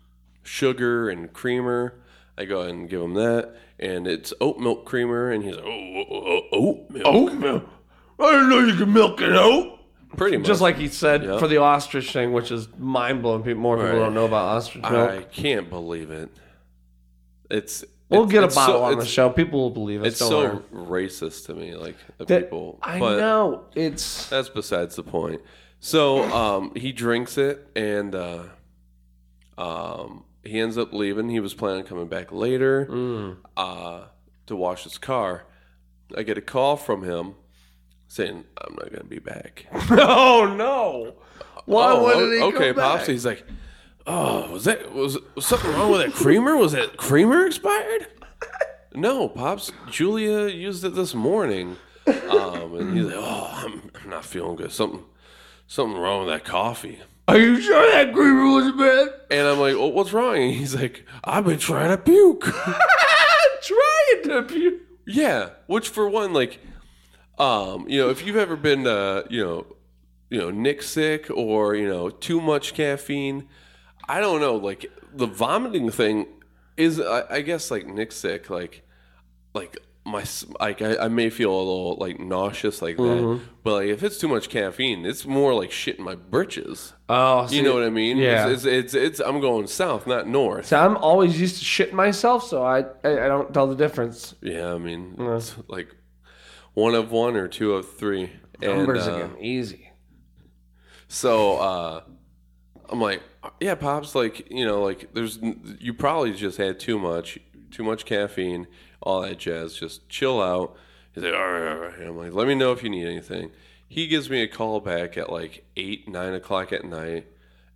sugar and creamer. I go ahead and give him that, and it's oat milk creamer. And he's like, "Oh, oh, oh, oat milk." Oat milk. I didn't know you could milk it out. Pretty much. Just like he said Yeah. for the ostrich thing, which is mind blowing. People, more people Right. don't know about ostrich milk. I can't believe it. It's we'll it's- get a it's bottle so, on the it's- show. People will believe it. It's don't so worry. racist to me, like the That- people. I but know it's That's besides the point. So um, he drinks it, and uh, um, he ends up leaving. He was planning on coming back later Mm. uh, to wash his car. I get a call from him saying, "I'm not going to be back." oh no. Why oh, wouldn't he okay, come back? pops. He's like, "Oh, was that was, was something wrong with that creamer? Was that creamer expired?" No, pops. Julia used it this morning, um, and he's like, "Oh, I'm, I'm not feeling good. Something, something wrong with that coffee." Are you sure that creamer was bad? And I'm like, well, "What's wrong?" And he's like, "I've been trying to puke." Trying to puke. yeah, which for one, like, um, you know, if you've ever been, uh, you know, you know, Nick sick or you know, too much caffeine, I don't know. Like the vomiting thing is, I, I guess, like Nick sick, like, like my, s- like I, I may feel a little like nauseous like that, but like if it's too much caffeine, it's more like shit in my britches. Oh, You know what I mean? Yeah. It's, it's, it's, it's I'm going south, not north. So I'm always used to shitting myself, so I I, I don't tell the difference. Yeah, I mean, it's like one of one or two of three. And, Numbers uh, again, easy. So uh, I'm like, yeah, pops. Like, you know, like there's you probably just had too much, too much caffeine, all that jazz. Just chill out. He's like, all right, all right. And I'm like, let me know if you need anything. He gives me a call back at like eight, nine o'clock at night,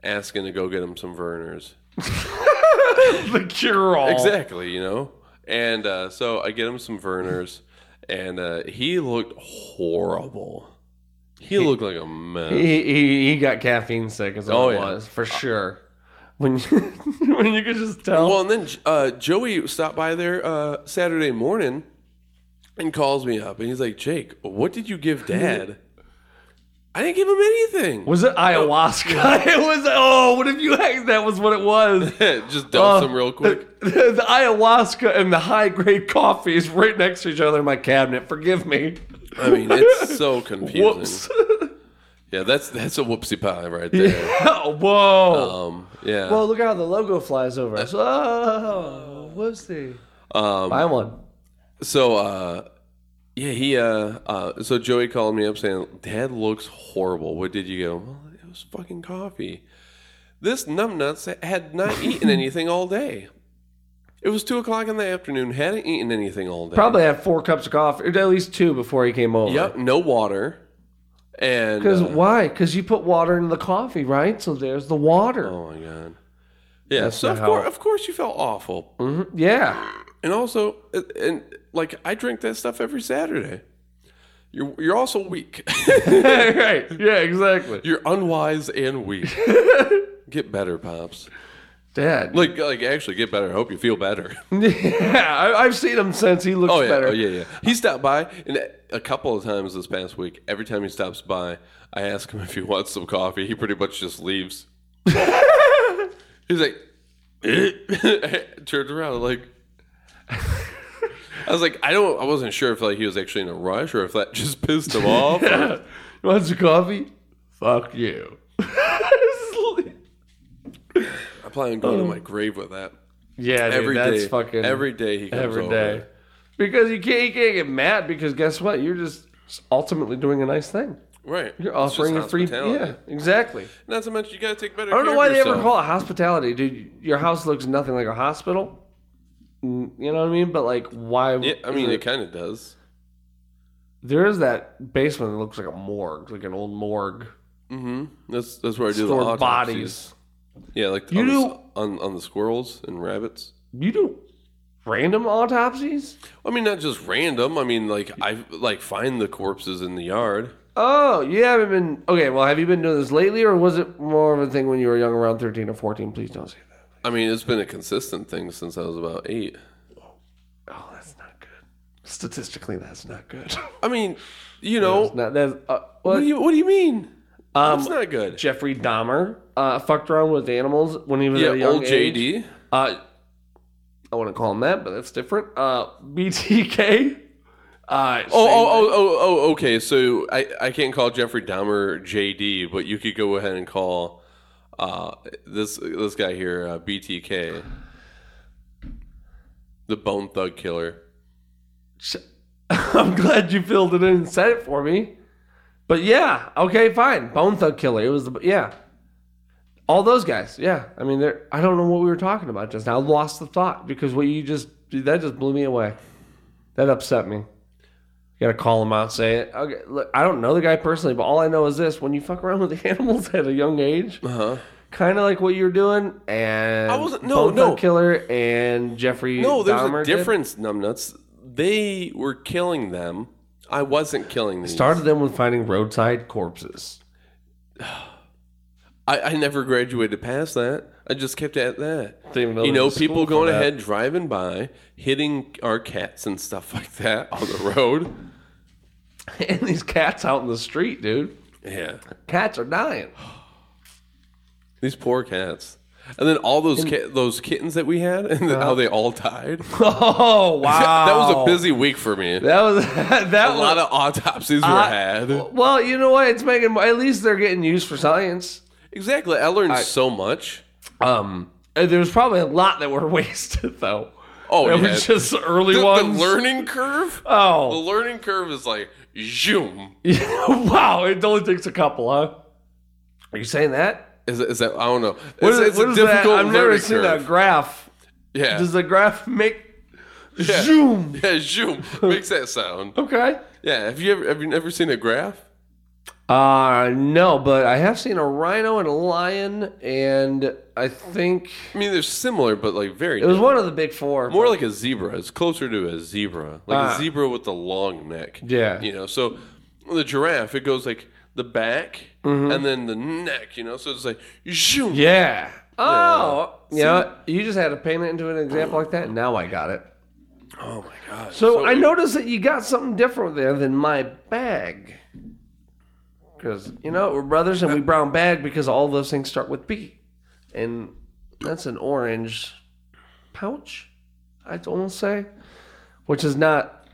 asking to go get him some Vernors. the cure all. Exactly, you know. And uh, so I get him some Vernors, and uh, he looked horrible. He looked like a mess. He, he he got caffeine sick, as Oh, it yeah. was for sure. When you, when you could just tell. Well, and then uh, Joey stopped by there uh, Saturday morning and calls me up, and he's like, "Jake, what did you give Dad?" I didn't give him anything. was it ayahuasca? it was. Oh, what if you? That was what it was. Just dose him real quick. The, the ayahuasca and the high grade coffee is right next to each other in my cabinet. Forgive me. I mean, it's so confusing. Whoops. Yeah, that's that's a whoopsie pie right there. Oh whoa. Um, yeah. Whoa, look how the logo flies over us. Oh, whoopsie. Um, Buy one. So uh yeah, he uh uh so Joey called me up saying, Dad looks horrible. What did you go? Well, it was fucking coffee. This numbnuts had not eaten anything all day. It was two o'clock in the afternoon, hadn't eaten anything all day. Probably had four cups of coffee, or at least two before he came over. Yep, no water. And Because uh, why? Because you put water in the coffee, right? So there's the water. Oh my god. Yeah, That's so of course, of course you felt awful. Yeah. And also, and like I drink that stuff every Saturday. You're you're also weak. right. Yeah, exactly. You're unwise and weak. get better, pops. Dad. Like, like actually get better. I hope you feel better. yeah, I, I've seen him since he looks Oh yeah, better. oh yeah, yeah. He stopped by, and a couple of times this past week. Every time he stops by, I ask him if he wants some coffee. He pretty much just leaves. He's like, turns around like. I was like, I don't. I wasn't sure if like he was actually in a rush or if that just pissed him off. or- You want some coffee? Fuck you. I plan on going to my grave with that. Yeah, dude, Every that's day. fucking every day he comes every over. Because you can't you can't get mad because guess what? You're just ultimately doing a nice thing. Right. You're offering a free. Yeah, exactly. Not so much you got to take better. I don't know why they ever call it hospitality, dude. Your house looks nothing like a hospital. Mm, You know what I mean? But like, why? Yeah, I mean is it kind of does. there is that basement that looks like a morgue, like an old morgue. Mm-hmm. That's that's where I do the autopsies. bodies. Yeah, like You on, do- s- on on the squirrels and rabbits. You do random autopsies? I mean, not just random. I mean, like I like find the corpses in the yard. Oh, you haven't been okay. Well, have you been doing this lately, or was it more of a thing when you were young, around thirteen or fourteen? Please don't say that. I mean, it's been a consistent thing since I was about eight. Oh, that's not good. Statistically, that's not good. I mean, you know, That's not, that's, uh, what well, do you what do you mean? um, That's not good. Jeffrey Dahmer uh, fucked around with animals when he was Yeah, at a young old age. JD. Uh, I want to call him that, but that's different. Uh, BTK. Uh, Oh, oh, oh, oh, oh, okay. So I, I can't call Jeffrey Dahmer JD, but you could go ahead and call uh, this this guy here uh, BTK, the Bone Thug Killer. I'm glad you filled it in and said it for me. But yeah, okay, fine. Bone Thug Killer. It was the yeah. All those guys. Yeah. I mean, they're, I don't know what we were talking about just now. I lost the thought because what you just that just blew me away. That upset me. You gotta call him out, say it. Okay, look, I don't know the guy personally, but all I know is this: when you fuck around with animals at a young age, Uh huh. kind of like what you're doing, and I wasn't- no, Bone no. Killer and Jeffrey. No, there's Dahmer a did. difference, numbnuts. They were killing them. I wasn't killing these. Started them with finding roadside corpses. I, I never graduated past that. I just kept at that. Know You know, people going ahead, driving by, hitting our cats and stuff like that on the road. and these cats out in the street, dude. Yeah, Cats are dying. these poor cats. And then all those ca- those kittens that we had, and then how uh-huh. they all died. Oh wow, that was a busy week for me. That was that a was, lot of autopsies were I- had. Well, you know what? It's making at least they're getting used for science. Exactly. I learned so much. Um, there was probably a lot that were wasted though. Oh, It yeah. was just early the, the learning curve. Oh, the learning curve is like zoom. wow! It only takes a couple, huh? Are you saying that? Is, is that I don't know. What It's, is, it's what a is that? difficult I've never seen curve. a graph. Yeah. Does the graph make Yeah. zoom? Yeah, zoom makes that sound. Okay. Yeah, have you ever have you ever seen a graph? Uh no, but I have seen a rhino and a lion, and I think I mean, they're similar, but like very it was different. one of the big four. more like a zebra. It's closer to a zebra, like Ah. a zebra with the long neck. Yeah. you know. So the giraffe, it goes like the back and then the neck. You know, so it's like zoom. Mm-hmm. Yeah. Oh, you know, you just had to paint it into an example like that, now I got it. Oh my god. So, I noticed that you got something different there than my bag. Because, you know, we're brothers and we brown bag because all those things start with B. And that's an orange pouch, I'd almost say, which is not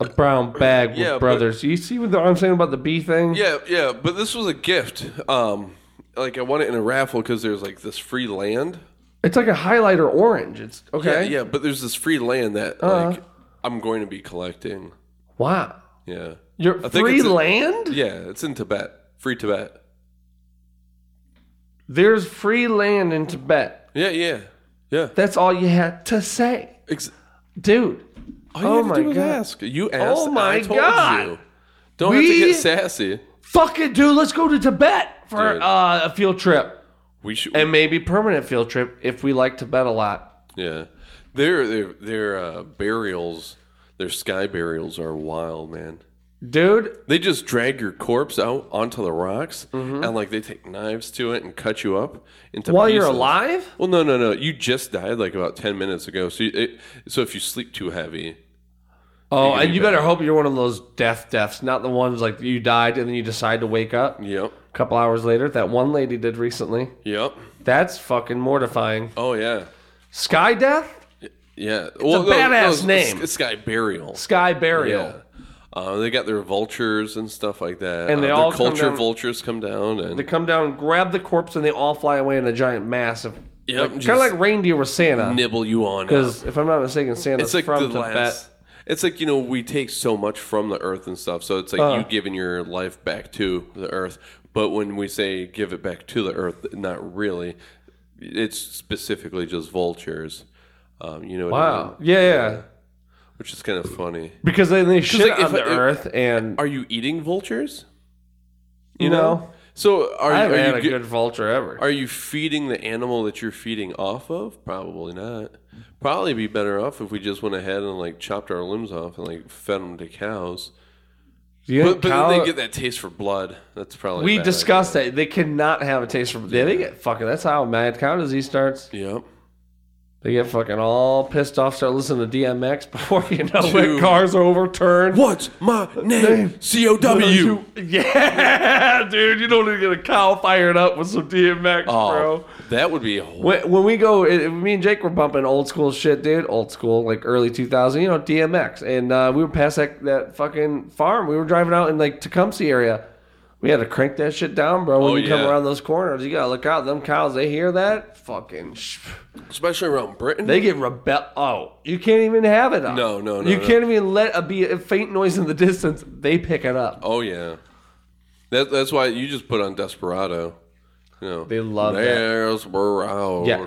a brown bag with Yeah, but- brothers. you see what I'm saying about the B thing? Yeah, yeah, but this was a gift. Um, like I won it in a raffle because there's like this free land. It's like a highlighter orange. It's okay. Yeah, yeah, but there's this free land that Uh-huh. like I'm going to be collecting. Wow. Yeah, Your I think free it's a- land? yeah, it's in Tibet. Free Tibet. There's free land in Tibet. Yeah, yeah, yeah. That's all you had to say. Ex- Dude. all you Oh had to my do was God. ask. You asked. Oh my I told God. You. Don't have to get sassy. Fuck it, dude. Let's go to Tibet for Dude. uh, a field trip. We should. And maybe permanent field trip if we like Tibet a lot. yeah, their their their uh, burials, their sky burials are wild, man. Dude, They just drag your corpse out onto the rocks, and like they take knives to it and cut you up into Mm-hmm. while you're alive? Well, no, no, no. You just died like about ten minutes ago. So, it, so if you sleep too heavy, Oh, and be you better bad. hope you're one of those death deaths, not the ones like you died and then you decide to wake up Yep. a couple hours later. That one lady did recently. yep. That's fucking mortifying. Oh yeah, Sky death? yeah. It's a badass name. It's, Sky Burial. Sky burial. Yeah. Uh, they got their vultures and stuff like that. And they uh, all their come culture down- vultures come down and They come down, grab the corpse, and they all fly away in a giant mass of Yep, kind of like reindeer with Santa. nibble you on. Because if I'm not mistaken, Santa's it's like from the Tibet. last. It's like you know we take so much from the earth and stuff, so it's like Uh. you giving your life back to the earth. But when we say give it back to the earth, not really. It's specifically just vultures. Um, you know what I mean? Wow. Yeah, yeah. Which is kind of funny. Because then they shit like, on the earth, and Are you eating vultures? you know, So are, I haven't are had you a good vulture ever. Are you feeding the animal that you're feeding off of? Probably not. Probably be better off if we just went ahead and like chopped our limbs off and like fed them to cows. Yeah, But, but cow- then they get that taste for blood. That's probably we discussed that they cannot have a taste for. Yeah, they get fucking. That's how mad cow disease starts. Yep. They get fucking all pissed off, start listening to DMX before you know it. Cars are overturned. What's my name? C O W. Yeah, dude, you don't need to get a cow fired up with some DMX, Oh, bro. that would be. A whole, When, when we go, it, me and Jake were bumping old school shit, dude. Old school, like early 2000, you know, DMX. And uh, we were past that, that fucking farm. We were driving out in like Tecumseh area. We had to crank that shit down, bro. When Oh, you come yeah. around those corners, you gotta look out. Them cows, they hear that, fucking, sh- especially around Britton. they get rebel. Oh, you can't even have it up. No, no, no, You no. can't even let a be a faint noise in the distance. They pick it up. oh yeah. That, that's why you just put on Desperado. You know, They love that. Desperado. Yeah,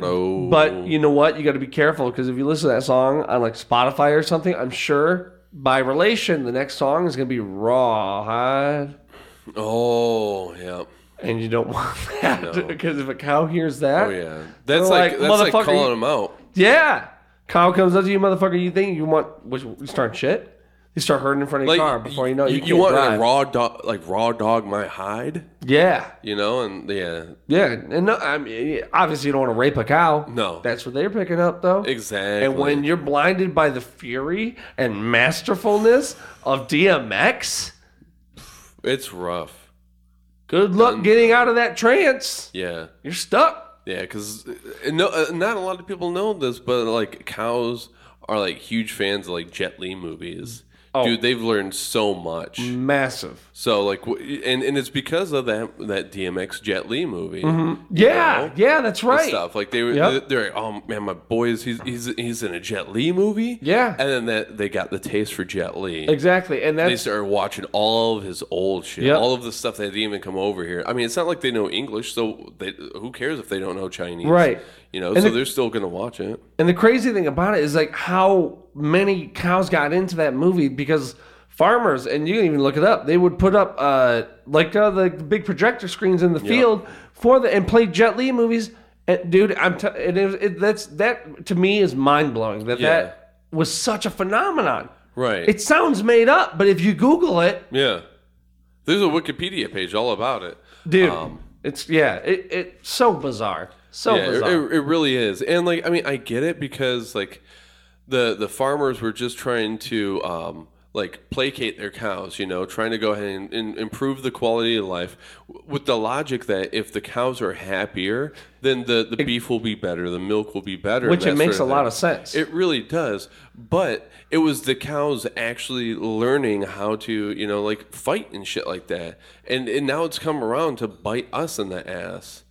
but you know what? You got to be careful because if you listen to that song on like Spotify or something, I'm sure by relation, the next song is gonna be Rawhide, Oh yeah. and you don't want that No. because if a cow hears that, Oh yeah. That's like, like, that's like calling you- them out. yeah, cow comes up to you, motherfucker. You think you want? Which you start shit? You start hurting in front of your Like car before you know it, you, you, can't want drive. a raw dog, like raw dog my hide. Yeah, You know, and yeah, yeah, and no, I mean, obviously you don't want to rape a cow. No. that's what they're picking up though. exactly. And when you're blinded by the fury and masterfulness of DMX, it's rough. good luck getting out of that trance. Yeah. You're stuck. Yeah, because no, uh, not a lot of people know this, but like cows are like huge fans of like Jet Li movies. Oh. Dude, they've learned so much. Massive. So like, w- and and it's because of that that DMX Jet Li movie. Mm-hmm. Yeah, know? yeah, that's right. Stuff like they were, Yep. they're like, oh man, my boy is he's he's he's in a Jet Li movie. Yeah. and then that they got the taste for Jet Li. Exactly, and that's, They started watching all of his old shit, Yep. all of the stuff that didn't even come over here. I mean, it's not like they know English, so they, who cares if they don't know Chinese, Right. You know, And so the- they're still gonna watch it. and the crazy thing about it is like how many cows got into that movie because farmers and you can even look it up. They would put up uh like uh, the big projector screens in the field for the and play Jet Li movies. And dude, I'm t- it, it, that's that to me is mind blowing that Yeah. that was such a phenomenon. Right. It sounds made up, but if you Google it, yeah. There's a Wikipedia page all about it. dude, Um, it's yeah, it it's so bizarre, so yeah, it, bizarre. it, it really is. And like, I mean, I get it because like the the farmers were just trying to um, like placate their cows, you know, trying to go ahead and, and improve the quality of life with the logic that if the cows are happier, then the, the beef will be better, the milk will be better, which it makes sort a lot of sense. It really does. But it was the cows actually learning how to, you know, like fight and shit like that. And and now it's come around to bite us in the ass.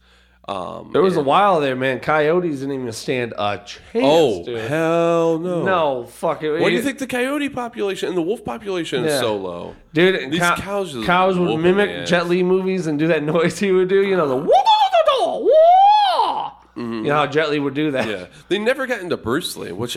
Um, there was a while there, man. Coyotes didn't even stand a chance. oh dude. hell no! no, fuck it. Why do you think the coyote population and the wolf population is so low? dude? These cow- cows cows would mimic. Jet Li movies and do that noise he would do. You know the wah, wah, wah. You know how Jet Li would do that. Mm-hmm. Yeah, they never got into Bruce Lee, which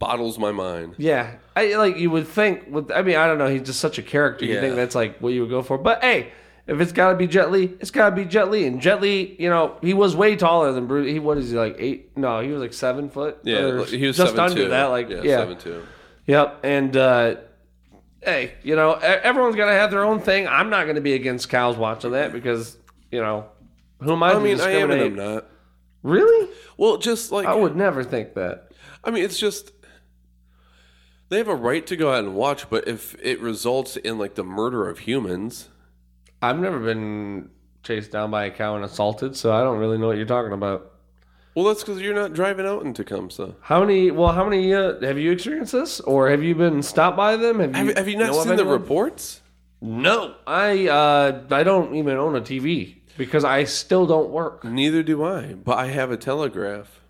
bottles my mind. Yeah, I like you would think. With I mean, I don't know. He's just such a character. You think that's like what you would go for. But hey, if it's got to be Jet Li, it's got to be Jet Li. And Jet Li, you know, he was way taller than Bruce. He what is he like eight? No, he was like seven foot. Yeah, he was just seven under two. that. Like yeah, yeah, seven two. Yep. And uh, hey, you know, everyone's gonna have their own thing. I'm not gonna be against cows watching that because you know, who am I? I to mean, I am and? I'm not. Really? Well, just like I would never think that. I mean, it's just they have a right to go out and watch, but if it results in like the murder of humans, I've never been chased down by a cow and assaulted, so I don't really know what you're talking about. well, that's because you're not driving out in Tecumseh. How many? Well, how many? Uh, have you experienced this, or have you been stopped by them? Have you? Have, have you not seen the reports? No, I uh, I don't even own a TV. because I still don't work. Neither do I, but I have a telegraph.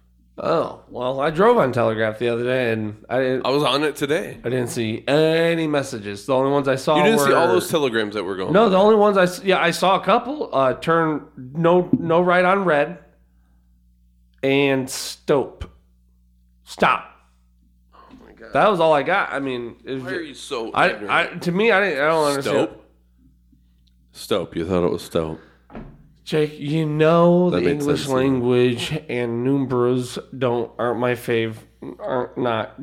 Oh well, I drove on Telegraph the other day and I didn't. I was on it today. I didn't see any messages. The only ones I saw You didn't were see all those telegrams that were going. No, the only ones I yeah I saw a couple. Uh, turn no no right on red, and stop, stop. Oh my god! That was all I got. I mean, Why are you so I, ignorant? I to me I didn't I don't understand. Stope. Stope. You thought it was Stope. Jake, you know That the English sense, yeah. language and numbers don't aren't my fave. Aren't not.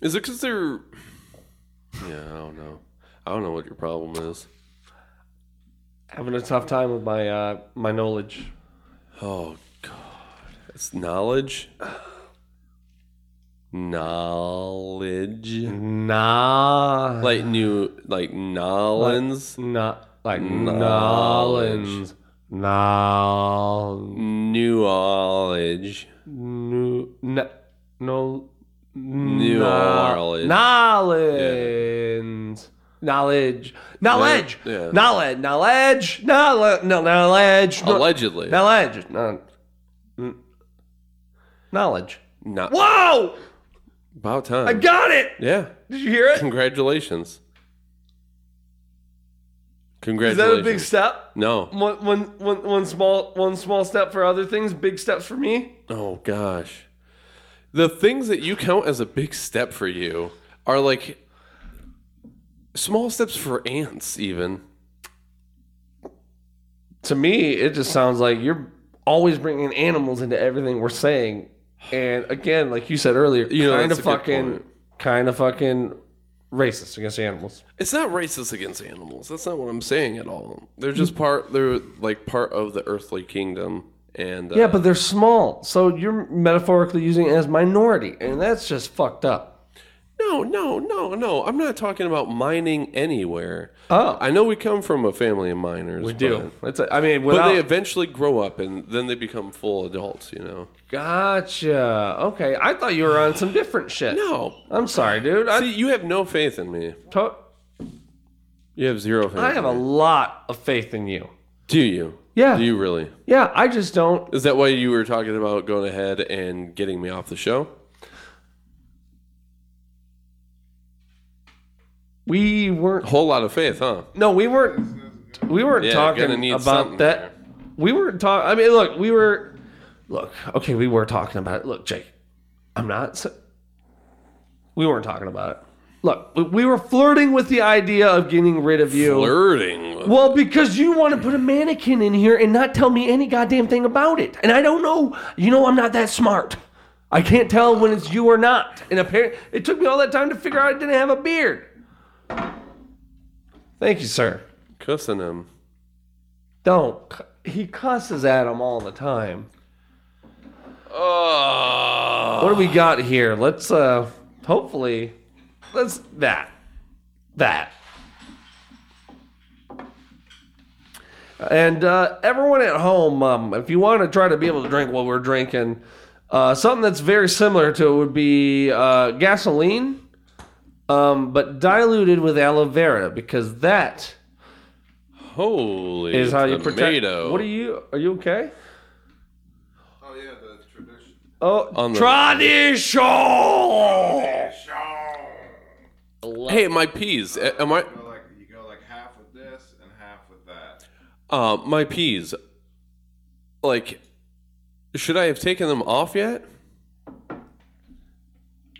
Is it because they're? Yeah, I don't know. I don't know what your problem is. Having a tough time with my uh my knowledge. Oh God, it's knowledge. Knowledge, Nah, like new, like Nolans, not like Knowledge. Nah, new knowledge. no, no, no, New. Orleans. Knowledge. Knowledge. Knowledge. Yeah. Knowledge. Knowledge. Knowledge. No, knowledge. No- Allegedly, Knowledge. No. mm. Knowledge. not Whoa! about time. I got it. yeah, Did you hear it? congratulations. Is that a big step? No. One, one, one, one small, one small step for other things. Big steps for me. Oh gosh. The things that you count as a big step for you are like small steps for ants even. To me, it just sounds like you're always bringing animals into everything we're saying. And again, like you said earlier, You know, kind of fucking, kind of fucking racist against animals. It's not racist against animals. That's not what I'm saying at all. They're just part they're like part of the earthly kingdom and uh, Yeah, but they're small, so you're metaphorically using it as minority, and that's just fucked up. No, no, no, no. I'm not talking about mining anywhere. Oh. I know we come from a family of miners. We do. It's a, I mean, But, without, but they eventually grow up and then they become full adults, you know. gotcha. Okay, I thought you were on some different shit. No. I'm sorry, dude. I, See, you have no faith in me. to- You have zero faith. I have a lot of faith in you. Do you? Yeah. Do you really? Yeah, I just don't. Is that why you were talking about going ahead and getting me off the show? We weren't. Whole lot of faith, huh? No, we weren't. We weren't Yeah, talking about that. there. We weren't talking. I mean, look, we were. Look, okay, we were talking about it. Look, Jake, I'm not. We weren't talking about it. Look, we- we were flirting with the idea of getting rid of you. Flirting. Well, because you want to put a mannequin in here and not tell me any goddamn thing about it. And I don't know. You know, I'm not that smart. I can't tell when it's you or not. And apparently, it took me all that time to figure out I didn't have a beard. Thank you, sir. Cussing him. Don't. He cusses at him all the time. Oh. What do we got here? Let's, uh, hopefully, let's, that. That. And uh, everyone at home, um, if you want to try to be able to drink while we're drinking, uh, something that's very similar to it would be uh, gasoline, um, but diluted with aloe vera because that Holy is how you protect. tomato. What are you? Are you okay? Oh yeah, the tradition. Oh, On the- tradition. Hey, my peas. A- Am I? Go like you go like half with this and half with that. Uh, my peas. Like, should I have taken them off yet?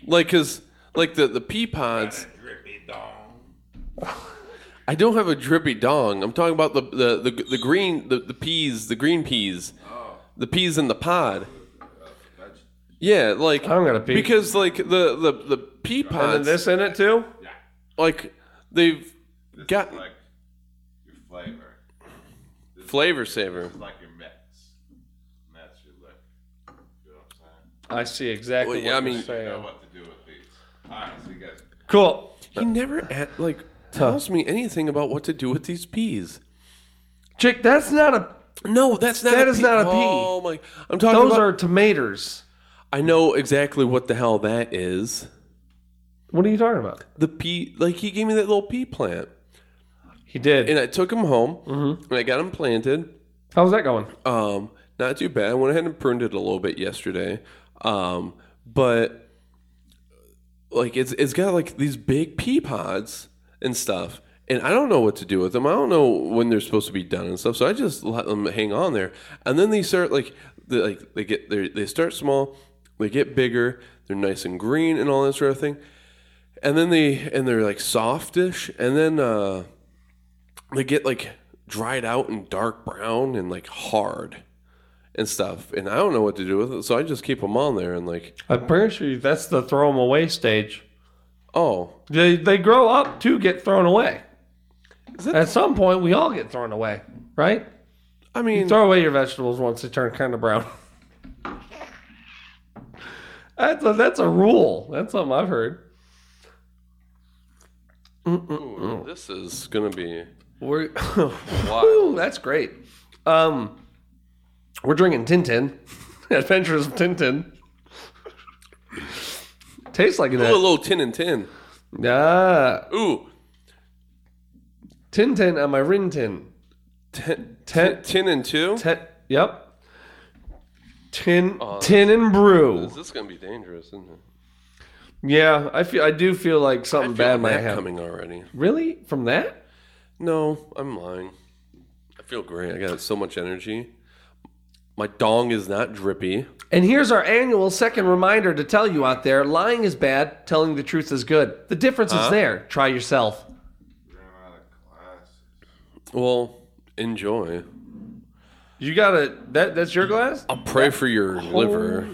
Like, cause like the the pea pods. Drippy dong. I don't have a drippy dong. I'm talking about the the the, the green the, the peas the green peas, oh. the peas in the pod. Yeah, like I'm gonna pee. because like the the the pea pods. And then pods this in it too. Yeah. like they've got Like your flavor. flavor saver. It's like your mix. And that's your lick. You know what I'm saying? I see exactly Well, yeah, what I you're mean- You know saying. what to do with these. Alright, so you guys Cool. He never at, like tells me anything about what to do with these peas. Chick, that's not a. No, that's not. That a is pea. not a pea. Oh my! I'm talking Those about. are tomatoes. I know exactly what the hell that is. What are you talking about? The pea, like he gave me that little pea plant. He did. and I took him home and I got him planted. How's that going? Um, not too bad. I went ahead and pruned it a little bit yesterday. Um, but like it's it's got like these big pea pods and stuff. And I don't know what to do with them. I don't know when they're supposed to be done and stuff. So I just let them hang on there. And then they start like they like they get they they start small, they get bigger, they're nice and green and all that sort of thing. And then they and they're like softish and then uh they get like dried out and dark brown and like hard and stuff. And I don't know what to do with it, so I just keep them on there and like, I'm pretty sure that's the throw them away stage. oh, They they grow up to get thrown away. that- At some point, we all get thrown away, right? I mean, Throw away your vegetables once they turn kind of brown. That's a, that's a rule. That's something I've heard. ooh, this is gonna be We're. Woo, that's great. Um, we're drinking Tintin, Adventures of Tintin. Tastes like Ooh, a little tin and tin. Ah, Ooh, Tintin on my Rintin. tin, Ten- tin, tin and two. Yep. Tin, Oh, tin and brew. This is gonna be dangerous, isn't it? Yeah, I feel. I do feel like I something feel bad might that happen. coming already. Really, from that? No, I'm lying. I feel great. I got so much energy. My dong is not drippy. And here's our annual second reminder to tell you out there: lying is bad, telling the truth is good. The difference is uh-huh. there. Try yourself. Well, enjoy. You gotta. That that's your glass. I'll pray for your liver.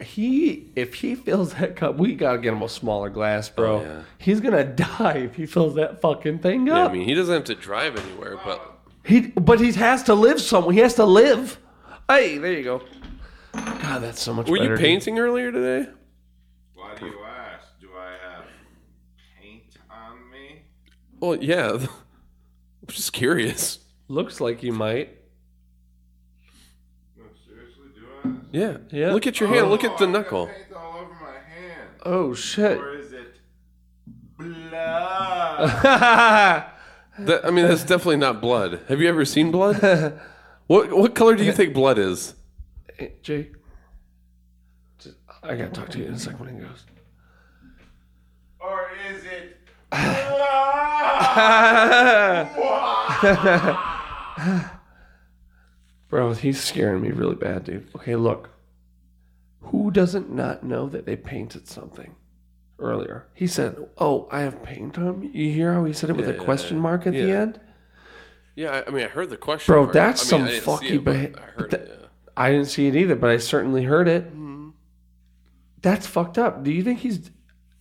He, if he fills that cup, we gotta get him a smaller glass, bro. Oh, yeah. He's gonna die if he fills that fucking thing Yeah, up. I mean, he doesn't have to drive anywhere, but he, but he has to live somewhere. He has to live. Hey, there you go. God, that's so much were better. you dude. painting earlier today? Why do you ask? Do I have paint on me? Well, yeah. I'm just curious. Looks like you might. No, seriously, do I? Yeah. Yeah. Look at your hand. Look at the Oh, I knuckle. Paint all over my hand. Oh shit. Or is it blood? That, I mean, that's definitely not blood. Have you ever seen blood? what what color do you think blood is? Hey, Jake, just- I gotta talk to you in a second when he goes. or is it? Bro, he's scaring me really bad, dude. Okay, look. Who doesn't not know that they painted something earlier? He said, "Oh, I have paint on me." You hear how he said it with Yeah, a question mark at the end? Yeah, I, mean, I heard the question. Bro, part. that's I mean, some I didn't see fucking it, but I heard it. Yeah. I didn't see it either, but I certainly heard it. Mm-hmm. That's fucked up. Do you think he's,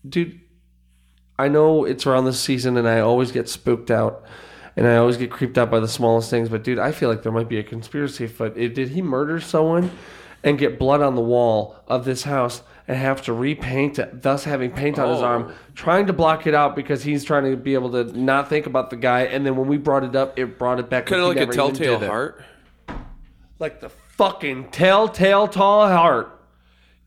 dude? I know it's around this season, and I always get spooked out, and I always get creeped out by the smallest things. But dude, I feel like there might be a conspiracy afoot. It- Did he murder someone and get blood on the wall of this house and have to repaint it, thus having paint on his Oh. arm, trying to block it out because he's trying to be able to not think about the guy? And then when we brought it up, it brought it back. Kind of like a telltale heart. like the fucking telltale tall heart.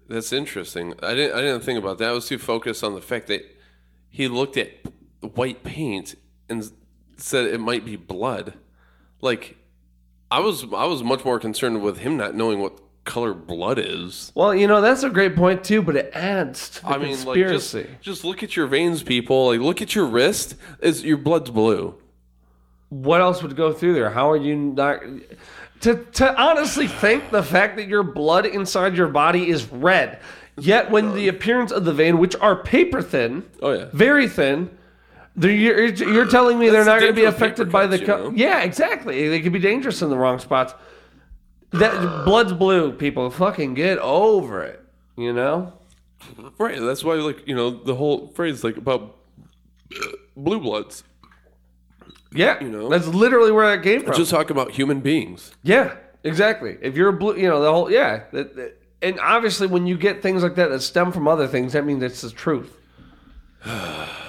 That's interesting. I didn't. I didn't think about that. I was too focused on the fact that he looked at white paint and said it might be blood. Like, I was. I was much more concerned with him not knowing what color blood is. Well, you know that's a great point too, but it adds to the I mean, like just, conspiracy. just look at your veins, people. Like, look at your wrist. Is your blood's blue? what else would go through there? How are you not to to honestly think the fact that your blood inside your body is red, yet when the appearance of the vein, which are paper thin, Oh yeah. very thin. You're, you're telling me they're not going to be affected by the co- yeah exactly they could be dangerous in the wrong spots that blood's blue people fucking get over it you know Right. That's why, like, you know, the whole phrase, like, about blue bloods. Yeah, You know? that's literally where that came from. Just talk about human beings. yeah, exactly. If you're a blue, you know the whole yeah, that, that- and obviously when you get things like that that stem from other things, that means it's the truth.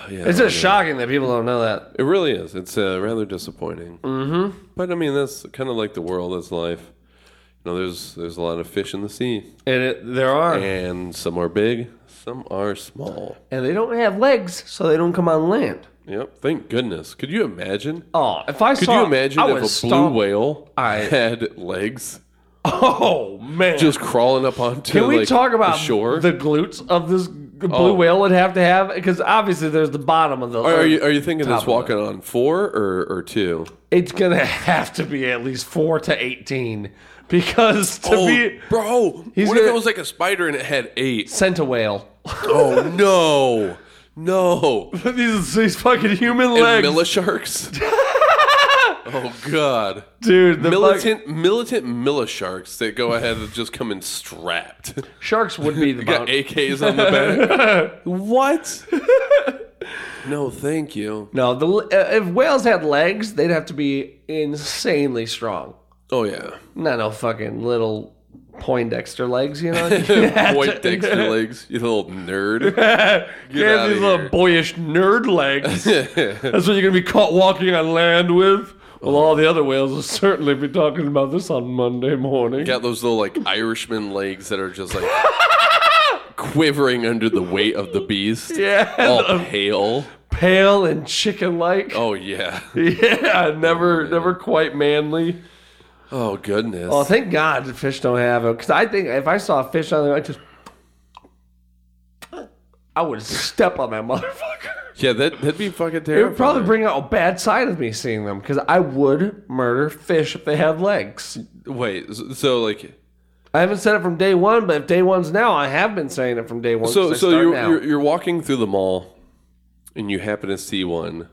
Yeah. It's just shocking that people don't know that. It really is. It's uh, rather disappointing. Mm-hmm. But I mean, that's kind of like the world. That's life. You know, there's there's a lot of fish in the sea, And it, there are, and some are big, some are small. and they don't have legs, so they don't come on land. Yep. Thank goodness. Could you imagine? Oh, if I Could saw, you imagine I if a blue stomp- whale I- had legs Oh man! just crawling up onto Can we like, talk about the shore? the glutes of this blue Oh. whale would have to have? Because obviously there's the bottom of the. are, you are you thinking it's of it. walking on four or, or two? It's gonna have to be at least four to eighteen because to be Oh, bro, He's what if it was like a spider and it had eight? sent a whale. Oh no, no! these these fucking human And legs, Milla sharks. oh god, dude. The militant militant Milla sharks that go ahead and just come in strapped. sharks would be the Got AKs on the back. what? no, thank you. No, the uh, if whales had legs, they'd have to be insanely strong. Oh yeah, Not no fucking little Poindexter legs, you know. You have White to- Dexter legs, you little nerd. You have these little here. boyish nerd legs. That's what you're gonna be caught walking on land with. Well, oh. all the other whales will certainly be talking about this on Monday morning. Got those little like Irishman legs that are just like quivering under the weight of the beast. Yeah, All pale. pale and chicken-like. Oh yeah. Yeah, never, oh, never quite manly. Oh goodness. Oh, thank God the fish don't have them Because I think if I saw a fish on there, I just, I would step on that motherfucker. yeah, that that'd be fucking terrible. It would probably bring out a bad side of me seeing them. Because I would murder fish if they had legs. Wait, so, like I haven't said it from day one, but if day one's now, I have been saying it from day one. So, so you're, you're you're walking through the mall and you happen to see one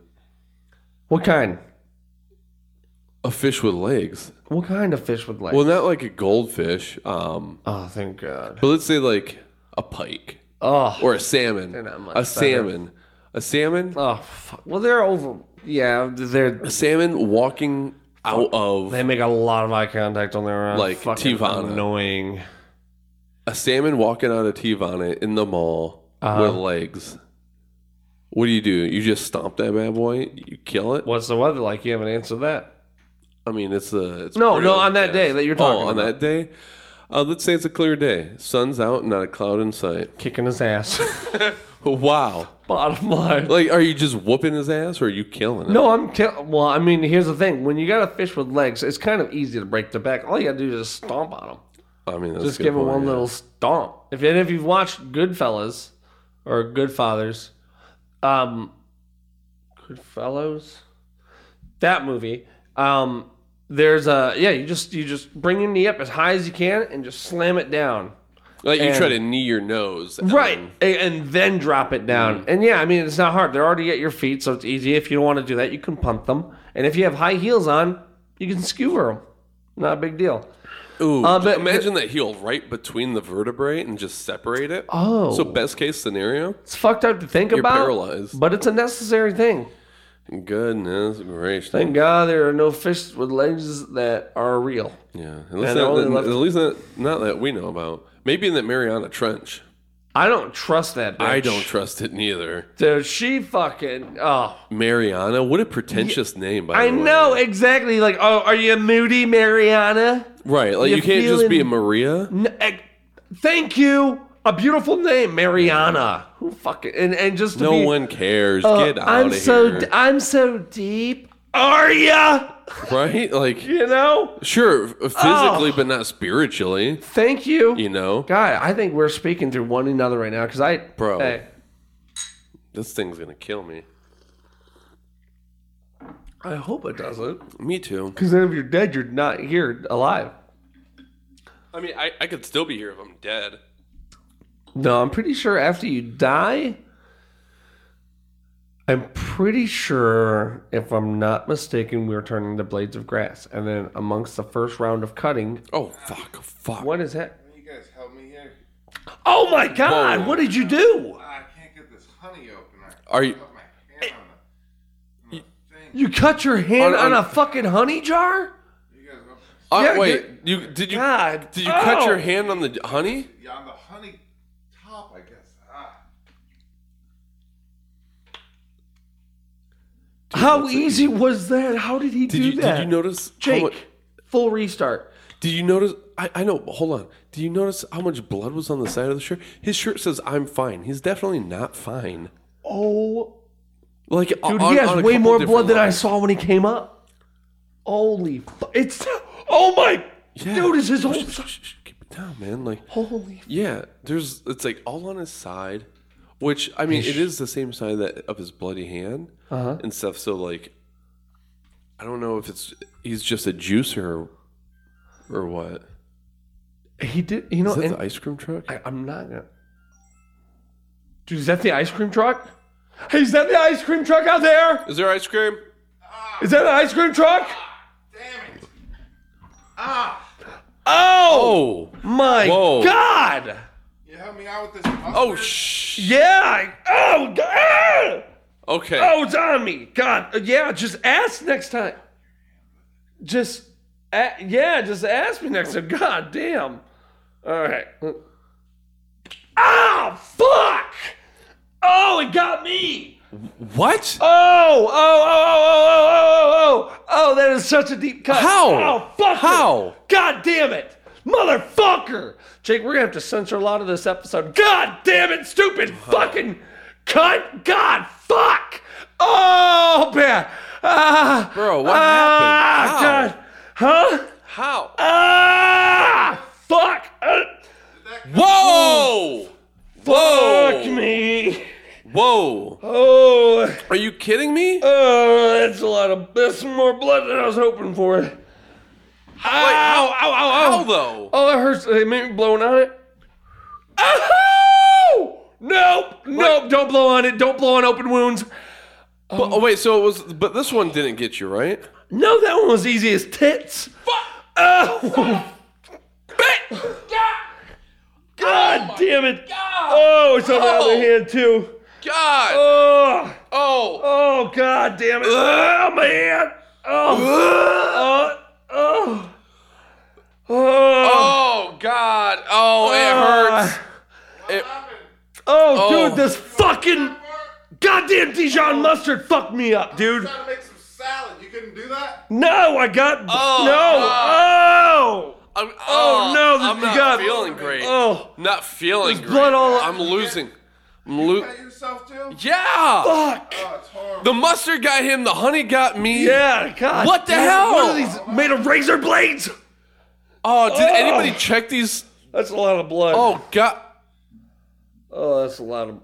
what kind? a fish with legs. What kind of fish with legs? Well, not like a goldfish, um, oh, thank God. but let's say like a pike Oh, or a salmon. not much A better. salmon. A salmon. oh, fuck. well, they're over. Yeah, they're A salmon walking out of they make a lot of eye contact on their own. Like Teavana. annoying. a salmon walking out of Teavana in the mall Uh-huh. with legs. What do you do? You just stomp that bad boy? You kill it? What's the weather like? You haven't answered that. I mean, it's a it's No, no, on that day that you're talking Oh, on about. that day. Uh, let's say it's a clear day. Sun's out, not a cloud in sight. Kicking his ass. Wow. Bottom line. Like, are you just whooping his ass or are you killing him? No, I'm kill- well. I mean, here's the thing: when you got a fish with legs, it's kind of easy to break their back. All you gotta do is just stomp on them. I mean, that's Just give point, one yeah. little stomp. If and if you've watched Goodfellas or Goodfathers, um, Goodfellows, that movie, um, there's a yeah. You just you just bring your knee up as high as you can and just slam it down. Like, you and- try to knee your nose. and Right, and, then drop it down. And yeah, I mean it's not hard. They're already at your feet, so it's easy. If you don't want to do that, you can pump them. And if you have high heels on, you can skewer them. Not a big deal. Ooh, Uh, but- imagine that heel right between the vertebrae and just separate it. Oh. So, best case scenario? It's fucked up to think You're about, paralyzed. but it's a necessary thing. Goodness gracious. Thank God there are no fish with legs that are real. Yeah, at least, not, only at least not, not that we know about. Maybe in that Mariana Trench. I don't trust that. Bitch. I don't trust it neither. Dude, she fucking. Oh, Mariana, what a pretentious name. By I the way. know exactly. Like, oh, are you a moody, Mariana? right? Like You you, can't just be a Maria. Thank you. A beautiful name, Mariana. Who fucking and, and just to No be, one cares. uh, Get out I'm of so here. d- I'm so deep. Are ya? right? Like, You know. sure, physically, but not spiritually. Thank you. You know, God, I think we're speaking through one another right now because I, Bro. Hey, this thing's gonna kill me. I hope it doesn't. Me too. Because then if you're dead, you're not here alive. I mean, I, I could still be here if I'm dead. No, I'm pretty sure after you die, I'm pretty sure, if I'm not mistaken, we were turning to blades of grass. And then amongst the first round of cutting, Oh fuck! Fuck! what is that? You guys help me here. Oh my God! Whoa. What did you do? I can't get this honey opener. Are you- Put my hand on the, on the thing. You cut your hand On- on, on- a fucking honey jar? You guys Uh, Yeah, wait, you did you God. did you cut Oh. your hand on the honey? Yeah, on the honey top, I guess. Ah. How easy was that? How did he Did do you that? did you notice? Jake, much- full restart. Did you notice? I, I know. Hold on. Did you notice how much blood was on the side of the shirt? His shirt says "I'm fine." He's definitely not fine. Oh Like Dude, on, he has on way more blood than I saw when he came up. Holy, fu- it's oh my, Yeah. dude, is his whole Shh, shh, shh, Keep it down, man. Like holy. Yeah, there's it's like all on his side, which I mean, it is the same sign that of his bloody hand Uh-huh. and stuff. So like, I don't know if it's he's just a juicer or what. He did, you know, Is that and the ice cream truck? I, I'm not gonna. Dude, is that the ice cream truck? Hey, is that the ice cream truck out there? Is there ice cream? Is that an ice cream truck? Damn it. Ah. Oh, Oh, my Whoa. God! You help me out with this. oh, shh. Yeah! I- Oh, God! Okay. Oh, it's on me. God, uh, yeah. Just ask next time. Just, a- yeah. Just ask me next time. God damn. All right. Ah, fuck! Oh, it got me. What? Oh, oh, oh, oh, oh, oh, oh, oh, oh, that is such a deep cut. How? Oh, fuck. How? God damn it. Motherfucker. Jake, we're to have to censor a lot of this episode. God damn it, stupid fucking cunt. God, fuck. Oh, bad. Ah, Bro, what ah, happened? How? God. Huh? How? Ah, fuck. Uh, Whoa! fuck Whoa! me. Whoa! Oh, Are you kidding me? oh, that's a lot of, that's more blood than I was hoping for. Ah. Ow, ow, ow, ow. How though? Oh, that hurts. They made me blowing on it. Oh! Nope, nope. Don't blow on it. Don't blow on open wounds. But, oh wait, so it was, but this one didn't get you right. No, that one was easy as tits. Fuck! Oh! God oh damn it! Oh, it's on the Oh. other hand too. God! Oh, Oh! oh, god damn it! Oh, my hand! Oh, oh, oh, oh, Oh God! Oh, it hurts. Ah. It, oh, Oh. dude, this fucking goddamn Dijon mustard fucked me up, dude. Trying to make some salad. You couldn't do that? No, I got Oh, no. oh. Oh, I'm, Oh, oh no, I'm not got- feeling great. oh, Not feeling There's great. blood all- I'm losing. I'm lo- Cut yourself too? Yeah. fuck. Oh. The mustard got him. The honey got me. Yeah, God. What the damn, hell? What are these made of razor blades? Oh, did Oh. anybody check these? That's a lot of blood. Oh God. oh, that's a lot of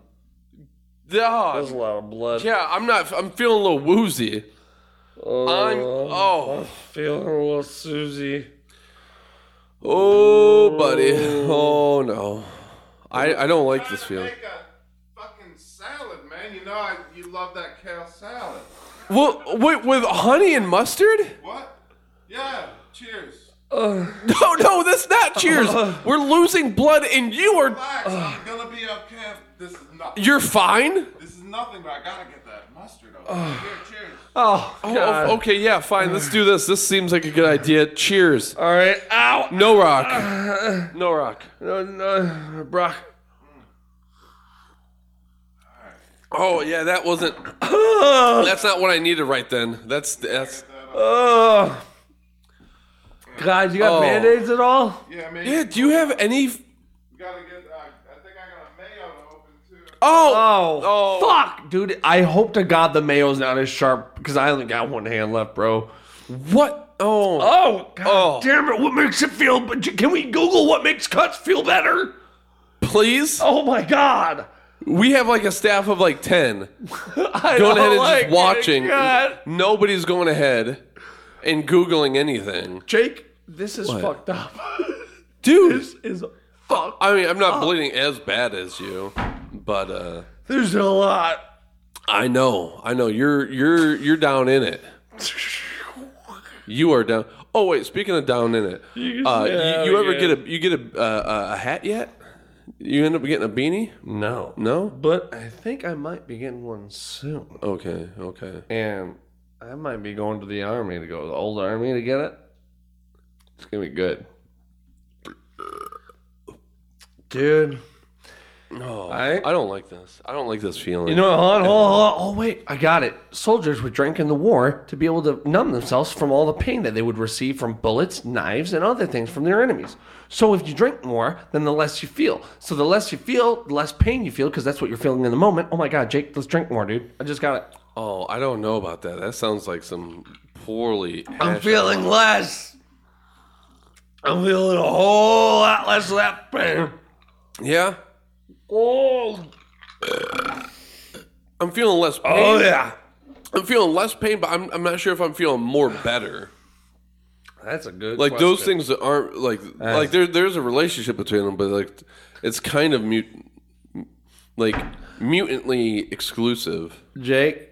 Oh, that's a lot of blood. Yeah, I'm not. I'm feeling a little woozy. Oh, I'm. Oh. feeling a little Susie. Oh, buddy. Oh no. I I don't like this feeling. Make a fucking salad, man. You know I, you love that kale salad. Well, wait, with honey and mustard? What? Yeah. Cheers. Uh, no, no, that's not cheers. Uh, We're losing blood, and you are. Relax. I'm uh, gonna be okay. This is not. You're fine. This is nothing, but I gotta get that mustard over. Here, cheers. Oh, oh, oh, okay, yeah, fine. Let's do this. This seems like a good idea. Cheers. All right. Ow. No rock. No rock. No, no, Brock. Oh yeah, that wasn't. That's not what I needed right then. That's that's. Oh. God, you got Oh. band-aids at all? Yeah, man. Yeah. Do you have any? We gotta get. Uh, I think I got a mayo to open too. Oh. Oh, Oh. fuck, dude. I hope to God the mayo's not as sharp because I only got one hand left, bro. What? Oh. Oh, God Oh. damn it. What makes it feel... But can we Google what makes cuts feel better? Please. Oh, my God. We have like a staff of like ten I going ahead and like just watching. God. Nobody's going ahead and googling anything, Jake, this is What? fucked up. dude. this is fucked. I mean, I'm not bleeding as bad as you, but uh There's a lot. I know, I know you're you're you're down in it. You are down. Oh wait, speaking of down in it, uh, you, you ever yeah. get a you get a uh, a hat yet? You end up getting a beanie? No. No. But I think I might be getting one soon. Okay. Okay. And I might be going to the army to go to the old army to get it. It's gonna be good. Dude. No, I- I don't like this. I don't like this feeling. You know what? Hold on, hold on, hold on. Oh, wait. I got it. Soldiers would drink in the war to be able to numb themselves from all the pain that they would receive from bullets, knives, and other things from their enemies. So if you drink more, then the less you feel. So the less you feel, the less pain you feel because that's what you're feeling in the moment. Oh my God, Jake, let's drink more, dude. I just got it. Oh, I don't know about that. That sounds like some poorly. I'm feeling out- less. I'm feeling a whole lot less of that pain. Yeah, Oh, I'm feeling less oh, pain. oh yeah. I'm feeling less pain, but I'm, I'm not sure if I'm feeling more better. That's a good. Like those things that aren't like uh. like there there's a relationship between them, but like it's kind of mut like mutantly exclusive. Jake,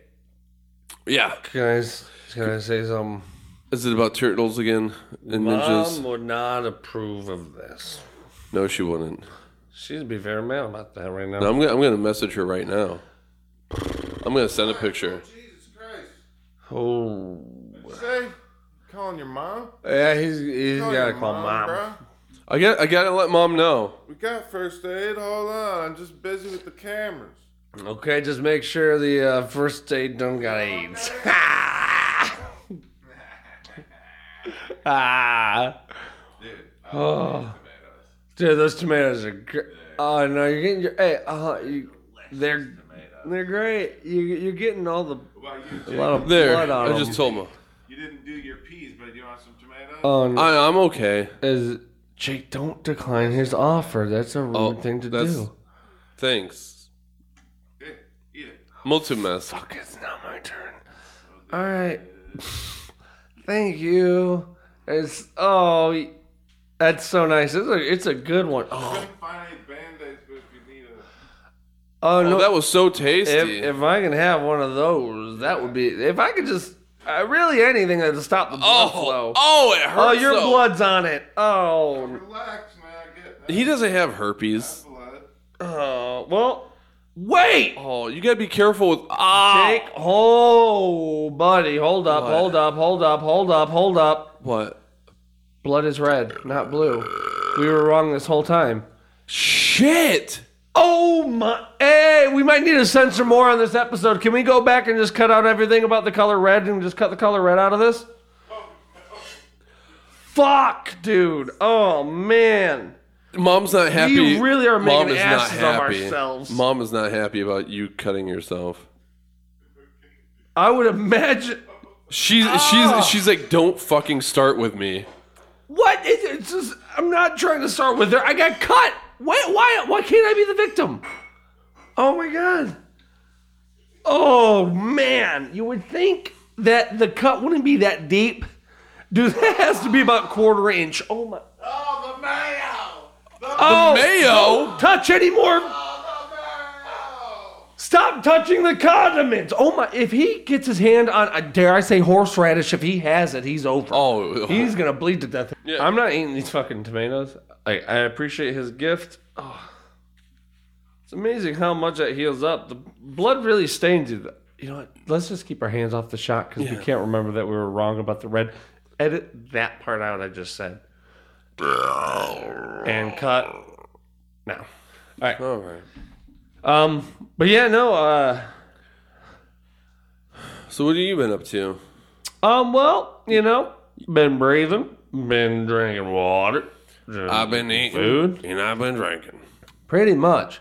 Yeah. can I, s- can I say something? Is it about turtles again and ninjas? Mom would not approve of this. No, she wouldn't. She'd be very mad about that right now. No, I'm gonna I'm gonna message her right now. I'm gonna send a picture. Jesus Christ. Oh, Say, calling your mom? yeah, he's he's Call gotta your call mom. bro. I got I gotta let mom know. We got first aid. Hold on. I'm just busy with the cameras. Okay, just make sure the uh, first aid don't got AIDS. ah. Oh. Dude, those tomatoes are great. Oh no, you're getting your hey. Uh, you, they're they're great. You you're getting all the What about a lot of There, blood on I them. just told mom. You didn't do your peas, but you want some tomatoes? Oh, no. I, I'm okay. is Jake? Don't decline his offer. That's a rude Oh, thing to that's- do. Thanks. Here, eat it. Molto mess. Fuck, it's not my turn. Oh, All right. Thank you. It's oh, that's so nice. It's a it's a good one. Oh, Couldn't find any band-aids, but if you need a... oh Oh, no. that was so if tasty. if I can have one of those, that would be. If I could just uh, really anything that to stop the blood oh, flow. oh, it hurts. Oh, your though. blood's on it. Oh, Relax, man. I get He doesn't have herpes. blood. oh. Well, wait. Oh, you gotta be careful with. Ah, Jake, oh, buddy, hold up, What? hold up, hold up, hold up, hold up. what? Blood is red, not blue. We were wrong this whole time. Shit. Oh my! Hey, we might need to censor more on this episode. Can we go back and just cut out everything about the color red and just cut the color red out of this? Fuck, dude. Oh man. Mom's not happy. We really are Mom making is not asses of happy. ourselves. Mom is not happy about you cutting yourself. I would imagine. She's Ah. she's she's like, don't fucking start with me. What? It, it's just. I'm not trying to start with her. I got cut. Why? Why? Why can't I be the victim? Oh my god. Oh man, you would think that the cut wouldn't be that deep. Dude, that has to be about quarter inch. Oh my. Oh, the mayo! The Oh, mayo? Don't touch anymore. mayo! Stop touching the condiments. Oh my! If he gets his hand on, uh, dare I say, horseradish, if he has it, he's over. Oh, He's gonna bleed to death. Yeah. I'm not eating these fucking tomatoes. I, I appreciate his gift. Oh. It's amazing how much that heals up. The blood really stains you. You know what? Let's just keep our hands off the shot because we can't remember that we were wrong about the red. Edit that part out I just said. And cut. Now. All right. All right. Um, but yeah, no, uh, So what have you been up to? um, well, you know, been breathing, been drinking water. I've been eating food. and I've been drinking. Pretty much.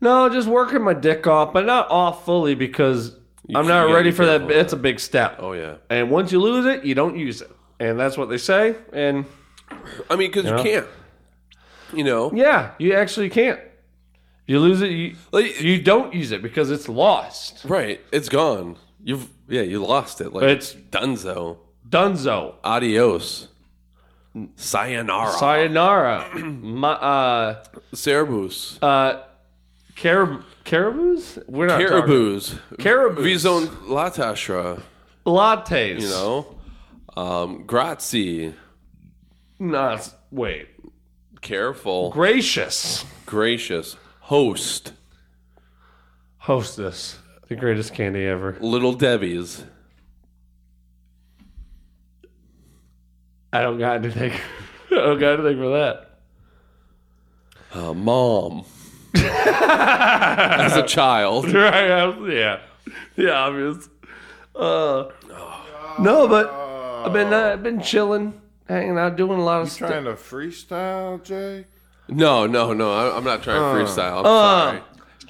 No, just working my dick off, but not off fully because I'm you not gotta ready be for that. careful. It's a big step. Oh yeah. And once you lose it, you don't use it. And that's what they say. And I mean, because Yeah. you can't. You know, yeah, you actually can't. You lose it, you, like you don't use it because it's lost. right, it's gone. You've yeah, you lost it. Like It's Dunzo. Dunzo. Adios. Sayonara. Sayonara. My, uh, Cerebus. uh, carib- caribous? We're not talking- Caribous. Caribous. Vison Latashra. Lattes. You know? Um, grazie. It's- wait. Careful. Gracious. Gracious. Host. Hostess. The greatest candy ever. Little Debbie's. I don't got anything. I don't got anything for that. Uh, mom. As a child. Right? I- Yeah. Yeah, obvious. Uh, no, but I've been uh, I've been chilling, hanging out, doing a lot of stuff. Trying to freestyle, Jake? No, no, no. I, I'm not trying to freestyle. I'm Uh, sorry.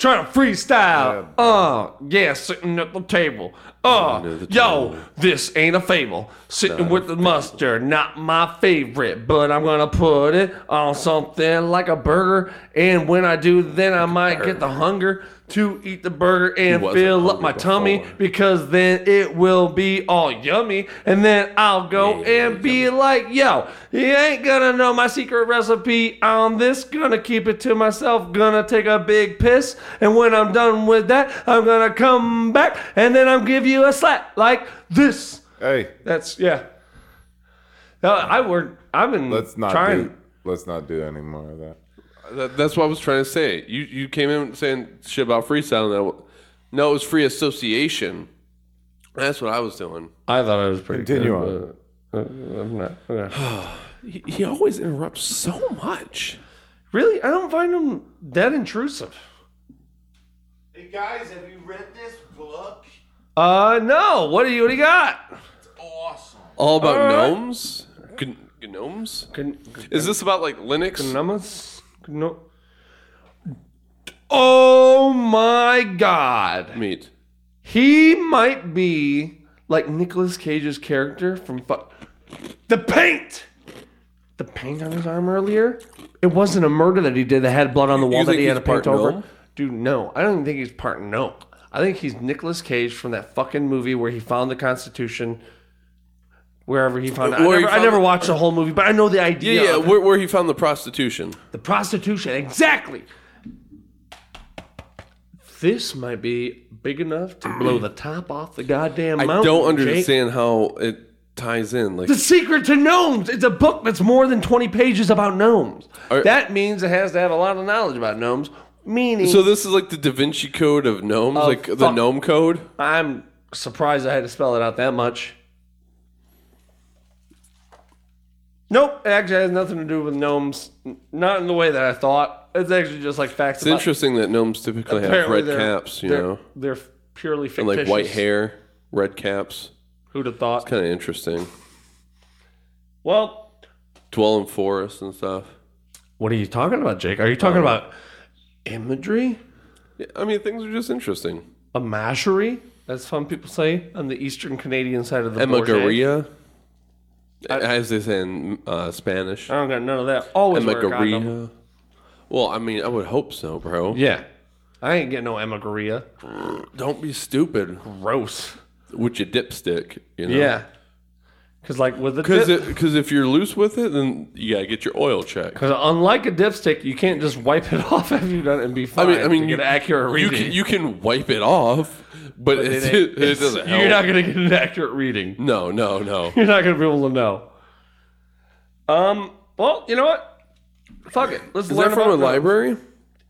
Trying to freestyle. Uh, yeah, sitting at the table. Uh, the yo, table. this ain't a fable. Sitting with the mustard, not my favorite, but I'm gonna put it on something like a burger. And when I do, then I might get the hunger to eat the burger and fill up hungry my tummy because then it will be all yummy. And then I'll go and be like, yo, you ain't gonna know my secret recipe on this. Gonna keep it to myself. Gonna take a big piss. And when I'm done with that, I'm gonna come back and then I'll give you a slap like this. Hey, That's, yeah. No, I work, I've been let's not trying. do. Let's not do any more of that. That, that's what I was trying to say. You you came in saying shit about freestyle. That no, it was free association. That's what I was doing. I thought it was pretty Continue good, but, uh, I'm not. okay. He, he always interrupts so much. Really? I don't find him that intrusive. Hey guys, have you read this book? Uh, no. What do you, what do you got? It's awesome. All about All right. gnomes. G- gnomes. Can, Is this about like Linux? Gnomes? No. Oh my god. Meat. He might be like Nicolas Cage's character from fu- The Paint! The paint on his arm earlier? It wasn't a murder that he did that had blood on the wall that think he had he's part paint over. gnome? Dude, no. I don't even think he's part no. I think he's Nicolas Cage from that fucking movie where he found the Constitution. Wherever he found it. I Where he never, I found never the- watched the whole movie, but I know the idea. yeah. of it. Where, where he found the prostitution. The prostitution, exactly. This might be big enough to blow the top off the goddamn mountain. I don't Jake. understand how it ties in. Like The Secret to Gnomes. It's a book that's more than 20 pages about gnomes. Are- that means it has to have a lot of knowledge about gnomes, meaning so. This is like the Da Vinci Code of gnomes, like the fuck. gnome code. I'm surprised I had to spell it out that much. Nope, it actually has nothing to do with gnomes. Not in the way that I thought. It's actually just like facts It's about interesting that gnomes typically have red caps, you they're, know, They're purely fictitious. and like white hair, red caps. Who'd have thought? Kind of interesting. Well, Dwell in forests and stuff. what are you talking about, Jake? Are you talking um, about imagery? Yeah, I mean, things are just interesting. A mashery? As some people say on the eastern Canadian side of the Bourget. As they say in uh, Spanish. I don't got none of that. Always wear a condom. Well, I mean, I would hope so, bro. Yeah. I ain't getting no emagoria. Don't be stupid Gross. with your dipstick. You know? Yeah. Because like with the Because dip, because if you're loose with it, then you gotta get your oil checked. because unlike a dipstick, you can't just wipe it off after you've done it and be fine. I mean, I mean, to you, get an accurate you reading. can you can wipe it off, but, it, It it, it's- doesn't help. You're not gonna get an accurate reading. no, no, no. You're not gonna be able to know. Um. Well, you know what? Fuck it. Let's Is learn that from a gnomes. library? It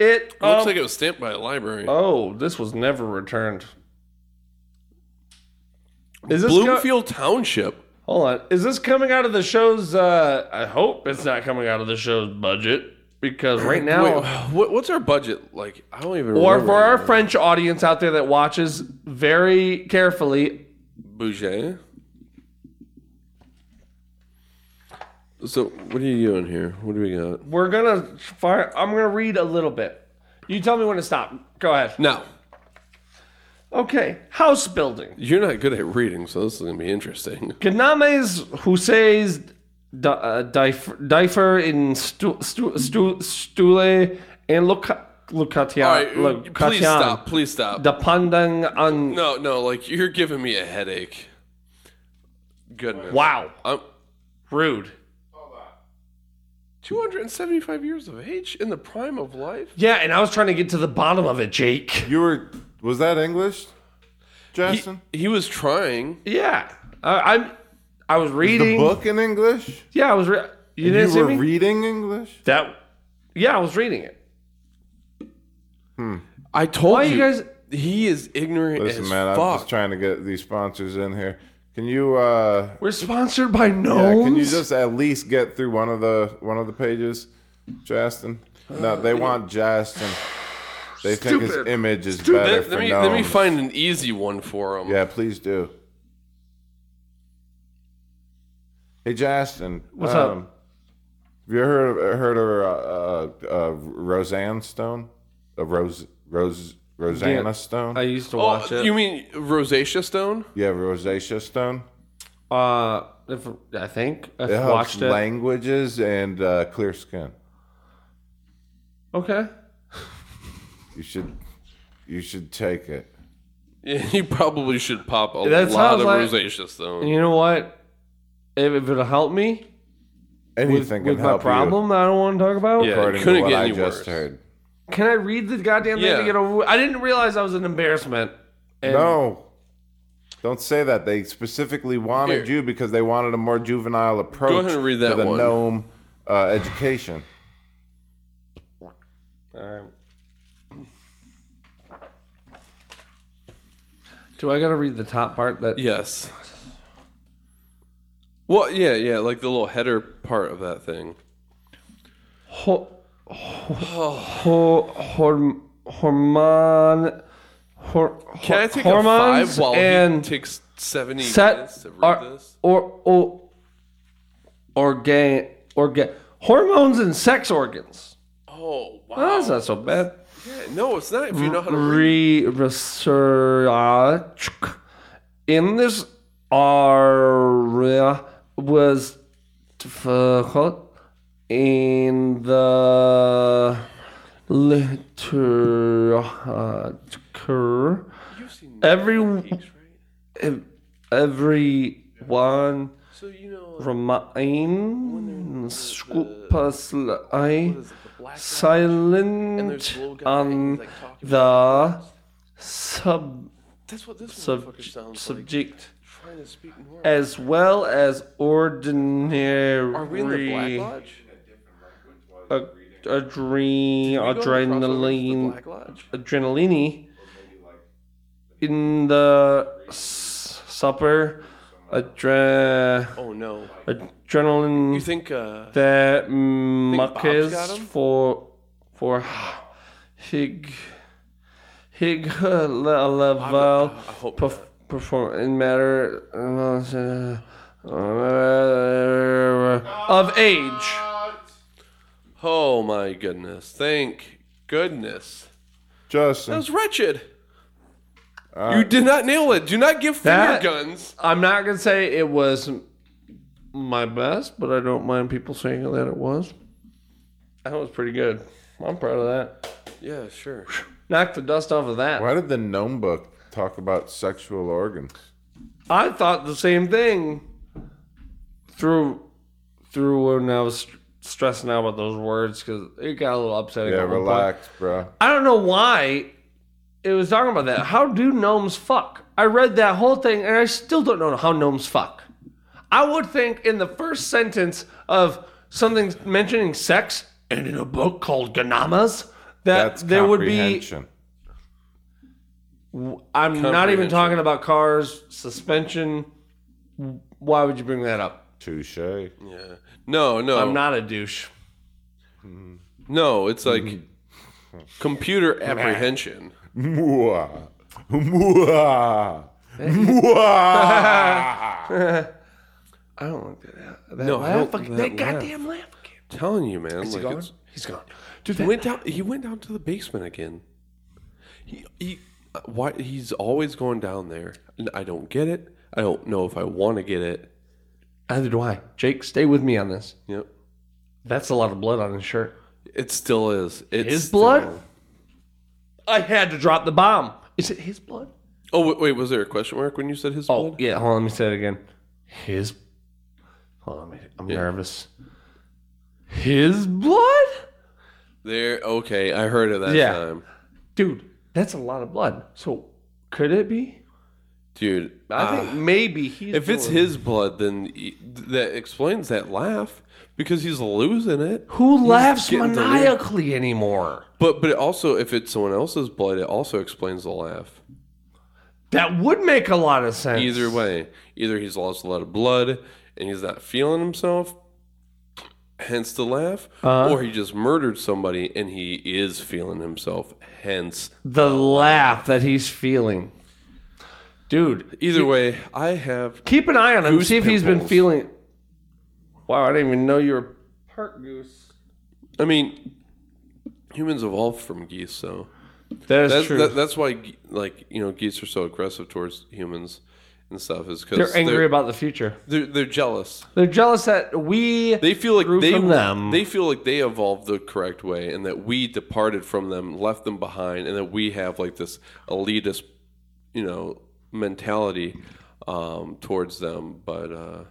It looks um, like it was stamped by a library. Oh, this was never returned. Is this Bloomfield Township. Hold on. Is this coming out of the show's? Uh, I hope it's not coming out of the show's budget because right now, Wait, what's our budget like? I don't even. or for our. French audience out there that watches very carefully, Bouger. So what are you doing here? What do we got? we're gonna fire. I'm gonna read a little bit. You tell me when to stop. Go ahead. Now Okay. House building. you're not good at reading, so this is gonna be interesting. Gnames Hussais Difer uh, in Stu- Stu- Stu- Stule and Luca- Lucatian. All right, please stop. Please stop. Depending on. No, no, like you're giving me a headache. Goodness. Wow. I'm Rude. 275 years of age in the prime of life. Yeah, and I was trying to get to the bottom of it, Jake. You were. Was that English, He, Justin? he was trying. Yeah, I, I'm. I was reading the book in English? Yeah, I was. Re- you You, didn't see were me. reading English? that. Yeah, I was reading it. I told Why you, you guys? he is ignorant Listen, as man, I'm just trying to get these sponsors in here. Can you? uh We're sponsored by yeah. Can you just at least get through one of the one of the pages, Justin? No, they want Justin. They think his image is better let, for let me, gnomes. let me find an easy one for him. Yeah, please do. Hey, Justin. What's um, up? Have you heard of, heard of uh, uh, uh, Roseanne Stone? Uh, Rose Rose Rosanna Yeah. Stone. I used to watch Oh, it. you mean rosacea stone? yeah, rosacea stone. uh, if, I think I It helps watched it. languages and uh, clear skin. okay. You should you should take it. Yeah, you probably should pop a That lot sounds of like- rosacea stone. You know what? If, if it'll help me with, Anything with can my help problem that I don't want to talk about, Yeah. you. According to couldn't what get I any just worse. heard. can I read the goddamn thing Yeah. to get over? I didn't realize I was an embarrassment. And No. Don't say that. They specifically wanted Here. you because they wanted a more juvenile approach Go ahead and read to that the one. gnome uh, education. All right. Do I gotta read the top part? That Yes. Well, yeah, yeah, like the little header part of that thing. ho, ho, ho, horm, hormone, hor, Can I take hormones a five while and he takes seventy set minutes to read are, this? or or organ organ hormones and sex organs. Oh wow! Oh, that's not so bad. Yeah, no, it's not. If you know how to read. Re research in this area was difficult in the literature. Every ev- everyone So you know, remains is it, the black silent there's little guy on like, the sub, That's what this sub like. subject Trying to speak normal. as well as ordinary Are we in the Black Lodge? ad- adre- We go across over to the adrenaline adrenaline in the supper adre- Oh no! adrenaline You think? uh that Bob's muckers got 'em? for for hig hig level I hope perf- perform in matter uh, of age. Oh my goodness! Thank goodness. Justin, That was wretched. You uh, did not nail it. Do not give finger That- guns. I'm not gonna say it was my best, but I don't mind people saying that it was. That was pretty good. I'm proud of that. Yeah, sure. Knock the dust off of that. why did the gnome book talk about sexual organs? I thought the same thing through through when I was st- stressing out about those words because it got a little upsetting. Yeah, at one point. relax, bro. I don't know why it was talking about that. How do gnomes fuck? I read that whole thing and I still don't know how gnomes fuck. I would think in the first sentence of something mentioning sex and in a book called Ganamas that That's there would be. I'm not even talking about cars, suspension. Why would you bring that up? Touche. Yeah. No, no. I'm not a douche. No, it's like computer apprehension. Mwah. Mwah. Mwah. I don't like that. that No, I laugh don't- again. that That laugh. goddamn laugh again. telling you, man. Is he like gone? it's- He's gone. Dude, he went down. He went down to the basement again. He, he, uh, why? He's always going down there. And I don't get it. I don't know if I want to get it. Neither do I. Jake, stay with me on this. Yep. That's a lot of blood on his shirt. It still is. It's His still- blood? I had to drop the bomb. Is it his blood? Oh wait, wait, was there a question mark when you said his Oh, blood? yeah. Hold on. Let me say it again. His. Hold on. let me- I'm nervous. His blood? There. Okay, I heard it that Yeah. time, Dude, that's a lot of blood. So, could it be? dude. I ah, think maybe he's. if it's doing- his blood, then he- that explains that laugh because he's losing it. Who laughs getting delirious. maniacally anymore? But but it also, if it's someone else's blood, it also explains the laugh. That would make a lot of sense. Either way, either he's lost a lot of blood and he's not feeling himself, hence the laugh, Uh-huh. or he just murdered somebody and he is feeling himself, hence. the laugh that he's feeling. Dude, Either way, I have. keep an eye on him. See if he's been feeling. Wow, I didn't even know you were part goose. I mean, humans evolved from geese, so That is That's true. that, that's why like you know geese are so aggressive towards humans and stuff is because they're angry about the future. they're, they're jealous. They're jealous that we They feel like they them. they feel like they evolved the correct way and that we departed from them, left them behind, and that we have like this elitist, you know, mentality um, towards them. But uh,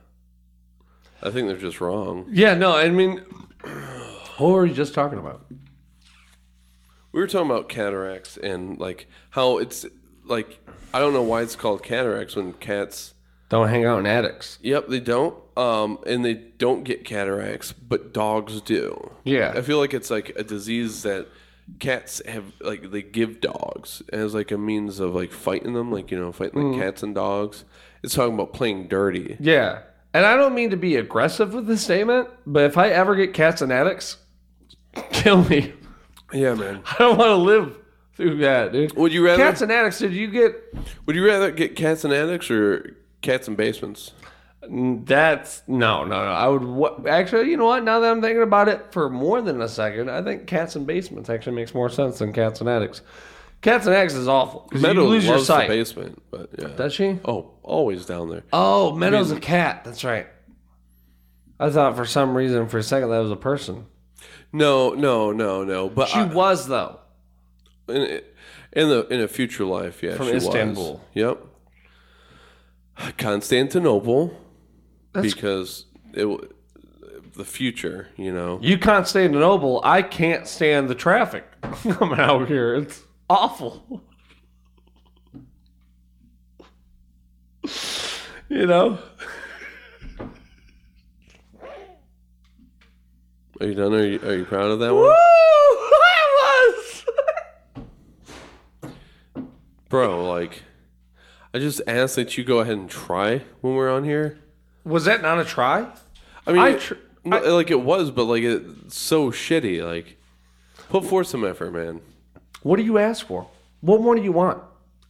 I think they're just wrong. yeah, no, I mean, what were you just talking about? We were talking about cataracts and like how it's like I don't know why it's called cataracts when cats. Don't hang out in attics. Yep, they don't. Um, and they don't get cataracts, but dogs do. Yeah. I feel like it's like a disease that cats have, like they give dogs as like a means of like fighting them, like you know, fighting like cats and dogs. It's talking about playing dirty. Yeah. And I don't mean to be aggressive with this statement, but if I ever get cats and attics, kill me. Yeah, man. I don't want to live through that, dude. Would you rather? Cats and attics, did you get would you rather get cats and attics or cats and basements? That's no, no, no. I would actually, you know what? Now that I'm thinking about it for more than a second, I think cats and basements actually makes more sense than cats and attics. Cats and attics is awful. 'cause Meadow you lose your loves the basement, but yeah. Does she? oh, always down there. Oh, Meadow's a cat. That's right. I thought for some reason, for a second, that was a person. No, no, no, no. But She I- was though. in, in the in a future life, yeah, From she was. Istanbul. Yep. Constantinople, That's- because it the future, you know. You Constantinople. I can't stand the traffic coming out here. It's awful. you know. Are you done? Are you, are you proud of that one, Woo! I was. bro? Like, I just asked that you go ahead and try when we're on here. Was that not a try? I mean, I tr- no, like it was, but like it's so shitty. Like, put forth some effort, man. What do you ask for? What more do you want?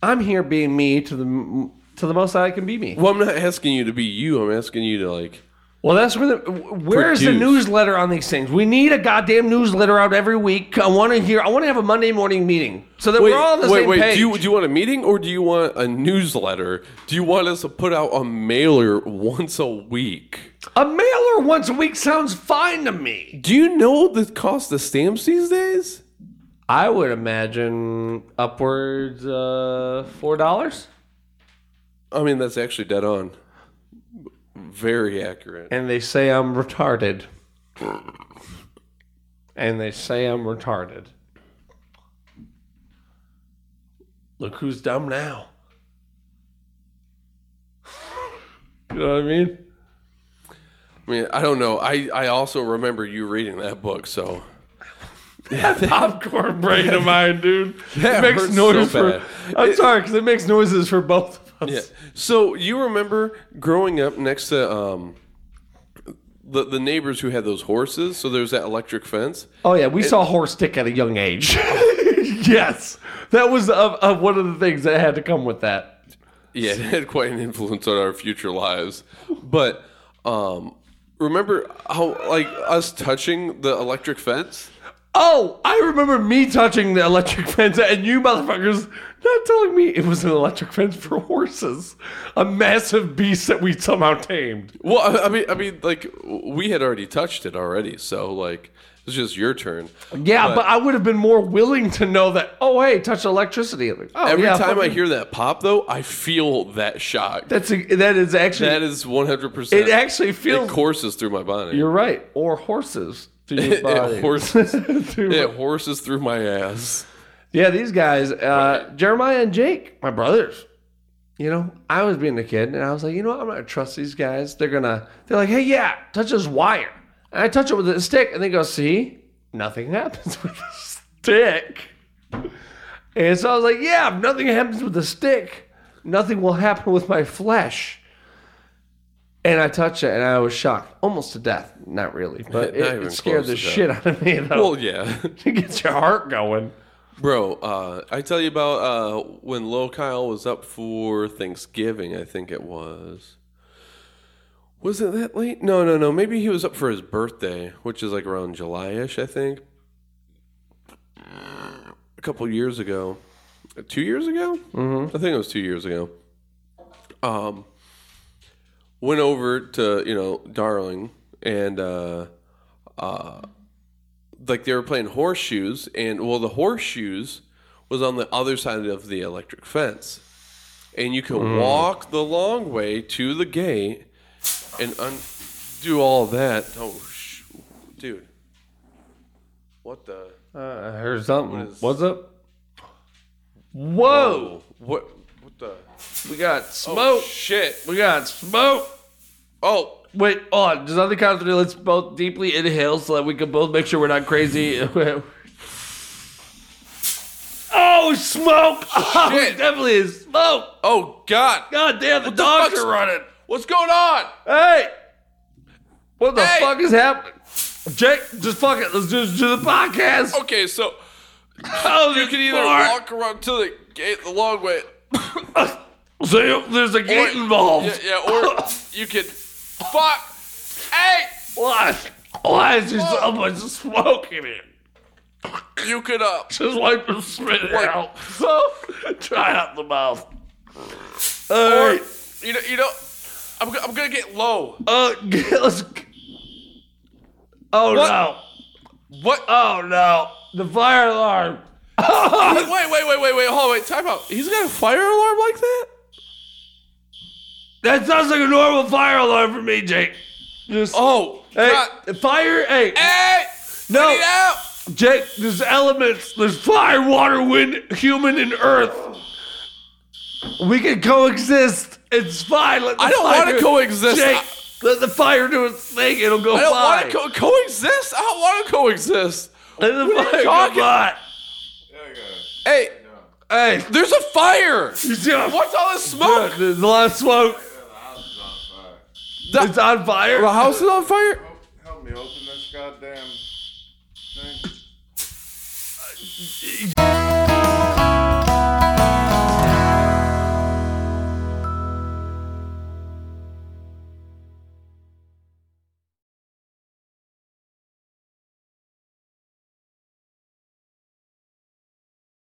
I'm here being me to the to the most I can be me. Well, I'm not asking you to be you. I'm asking you to like. Well, that's where the where is the newsletter on these things? We need a goddamn newsletter out every week. I want to hear. I want to have a Monday morning meeting so that we're all on the wait, same wait. page. Do you do you want a meeting or do you want a newsletter? Do you want us to put out a mailer once a week? a mailer once a week sounds fine to me. Do you know the cost of stamps these days? I would imagine upwards uh, four dollars. I mean, that's actually dead on. Very accurate. And they say I'm retarded. And they say I'm retarded. Look who's dumb now. You know what I mean? I mean, I don't know. I, I also remember you reading that book, so that Popcorn brain of mine, dude. That it makes noise so for. I'm sorry, because it makes noises for both of us. Yeah. So you remember growing up next to um, the the neighbors who had those horses? So there's that electric fence. Oh yeah, we saw horse stick at a young age. yes, that was of, of one of the things that had to come with that. Yeah, it had quite an influence on our future lives. But um, remember how like us touching the electric fence? Oh, I remember me touching the electric fence, and you motherfuckers not telling me it was an electric fence for horses, a massive beast that we somehow tamed. Well, I, I mean, I mean, like we had already touched it already, so like it's just your turn. Yeah, But- but, I would have been more willing to know that. Oh, hey, touch electricity. Like, oh, Every yeah, time I hear that pop, though, I feel that shock. that's a, that is actually that is one hundred percent. it. Actually it feels courses through my body. you're right, or horses through your body. it horses. It horses through my ass. Yeah, these guys, uh, Jeremiah and Jake, my brothers. You know, I was being a kid, and I was like, you know what? I'm gonna trust these guys. They're gonna. They're like, hey, yeah, touch this wire, and I touch it with a stick, and they go, see, nothing happens with a stick. And so I was like, yeah, if nothing happens with the stick, nothing will happen with my flesh. And I touched it, and I was shocked, almost to death. Not really, but Not it, even it scared the close to shit out of me. Though. Well, yeah, it gets your heart going. Bro. Uh, I tell you about uh, when Lil Kyle was up for Thanksgiving. I think it was. Was it that late? No, no, no. Maybe he was up for his birthday, which is like around July-ish, I think. a couple years ago, two years ago. Mm-hmm. I think it was two years ago. Um, went over to you know Darling and uh, uh, like they were playing horseshoes, and well, the horseshoes was on the other side of the electric fence, and you could walk the long way to the gate and undo all that. Oh, sh- dude, what the? Uh, I heard something. What is- What's up? Whoa! What? What the? We got Oh smoke. shit! we got smoke. Oh, Wait, on. Does on the count of three, let's both deeply inhale so that we can both make sure we're not crazy. oh, smoke! Oh, oh Shit. it definitely is smoke. oh God! God damn, the the dogs fuck's- are running. What's going on? Hey! What the Hey! fuck is happening? Jake, just fuck it. Let's just do the podcast. Okay, so Oh, you can either walk around to the gate the long way, So there's a gate involved. yeah, yeah, or you can fuck. Hey, Why? Why is there so much smoke in here? you could uh, Just wipe and spit it Like- out. So try out the mouth. or Alright. you know, you know, I'm, go- I'm gonna get low. Uh, let's. Oh What? no! What? Oh no! The fire alarm. wait, wait, wait, wait, wait, hold on, wait, time out. He's got a fire alarm like that? That sounds like a normal fire alarm for me, Jake. Just Oh, hey, God. fire. Hey, Hey, no, out. Jake. There's elements. There's fire, water, wind, human, and earth. We can coexist. It's fine. Let the I don't wanna coexist. Jake, let the fire do its thing. It'll go by. I don't want to co- coexist. I don't want to coexist. Let the What are you fire go talking-. Hey, Hey, there's a fire. you see how- What's all this smoke? There's a lot of smoke. The- It's on fire. The house is on fire. Help me open this goddamn thing. Uh,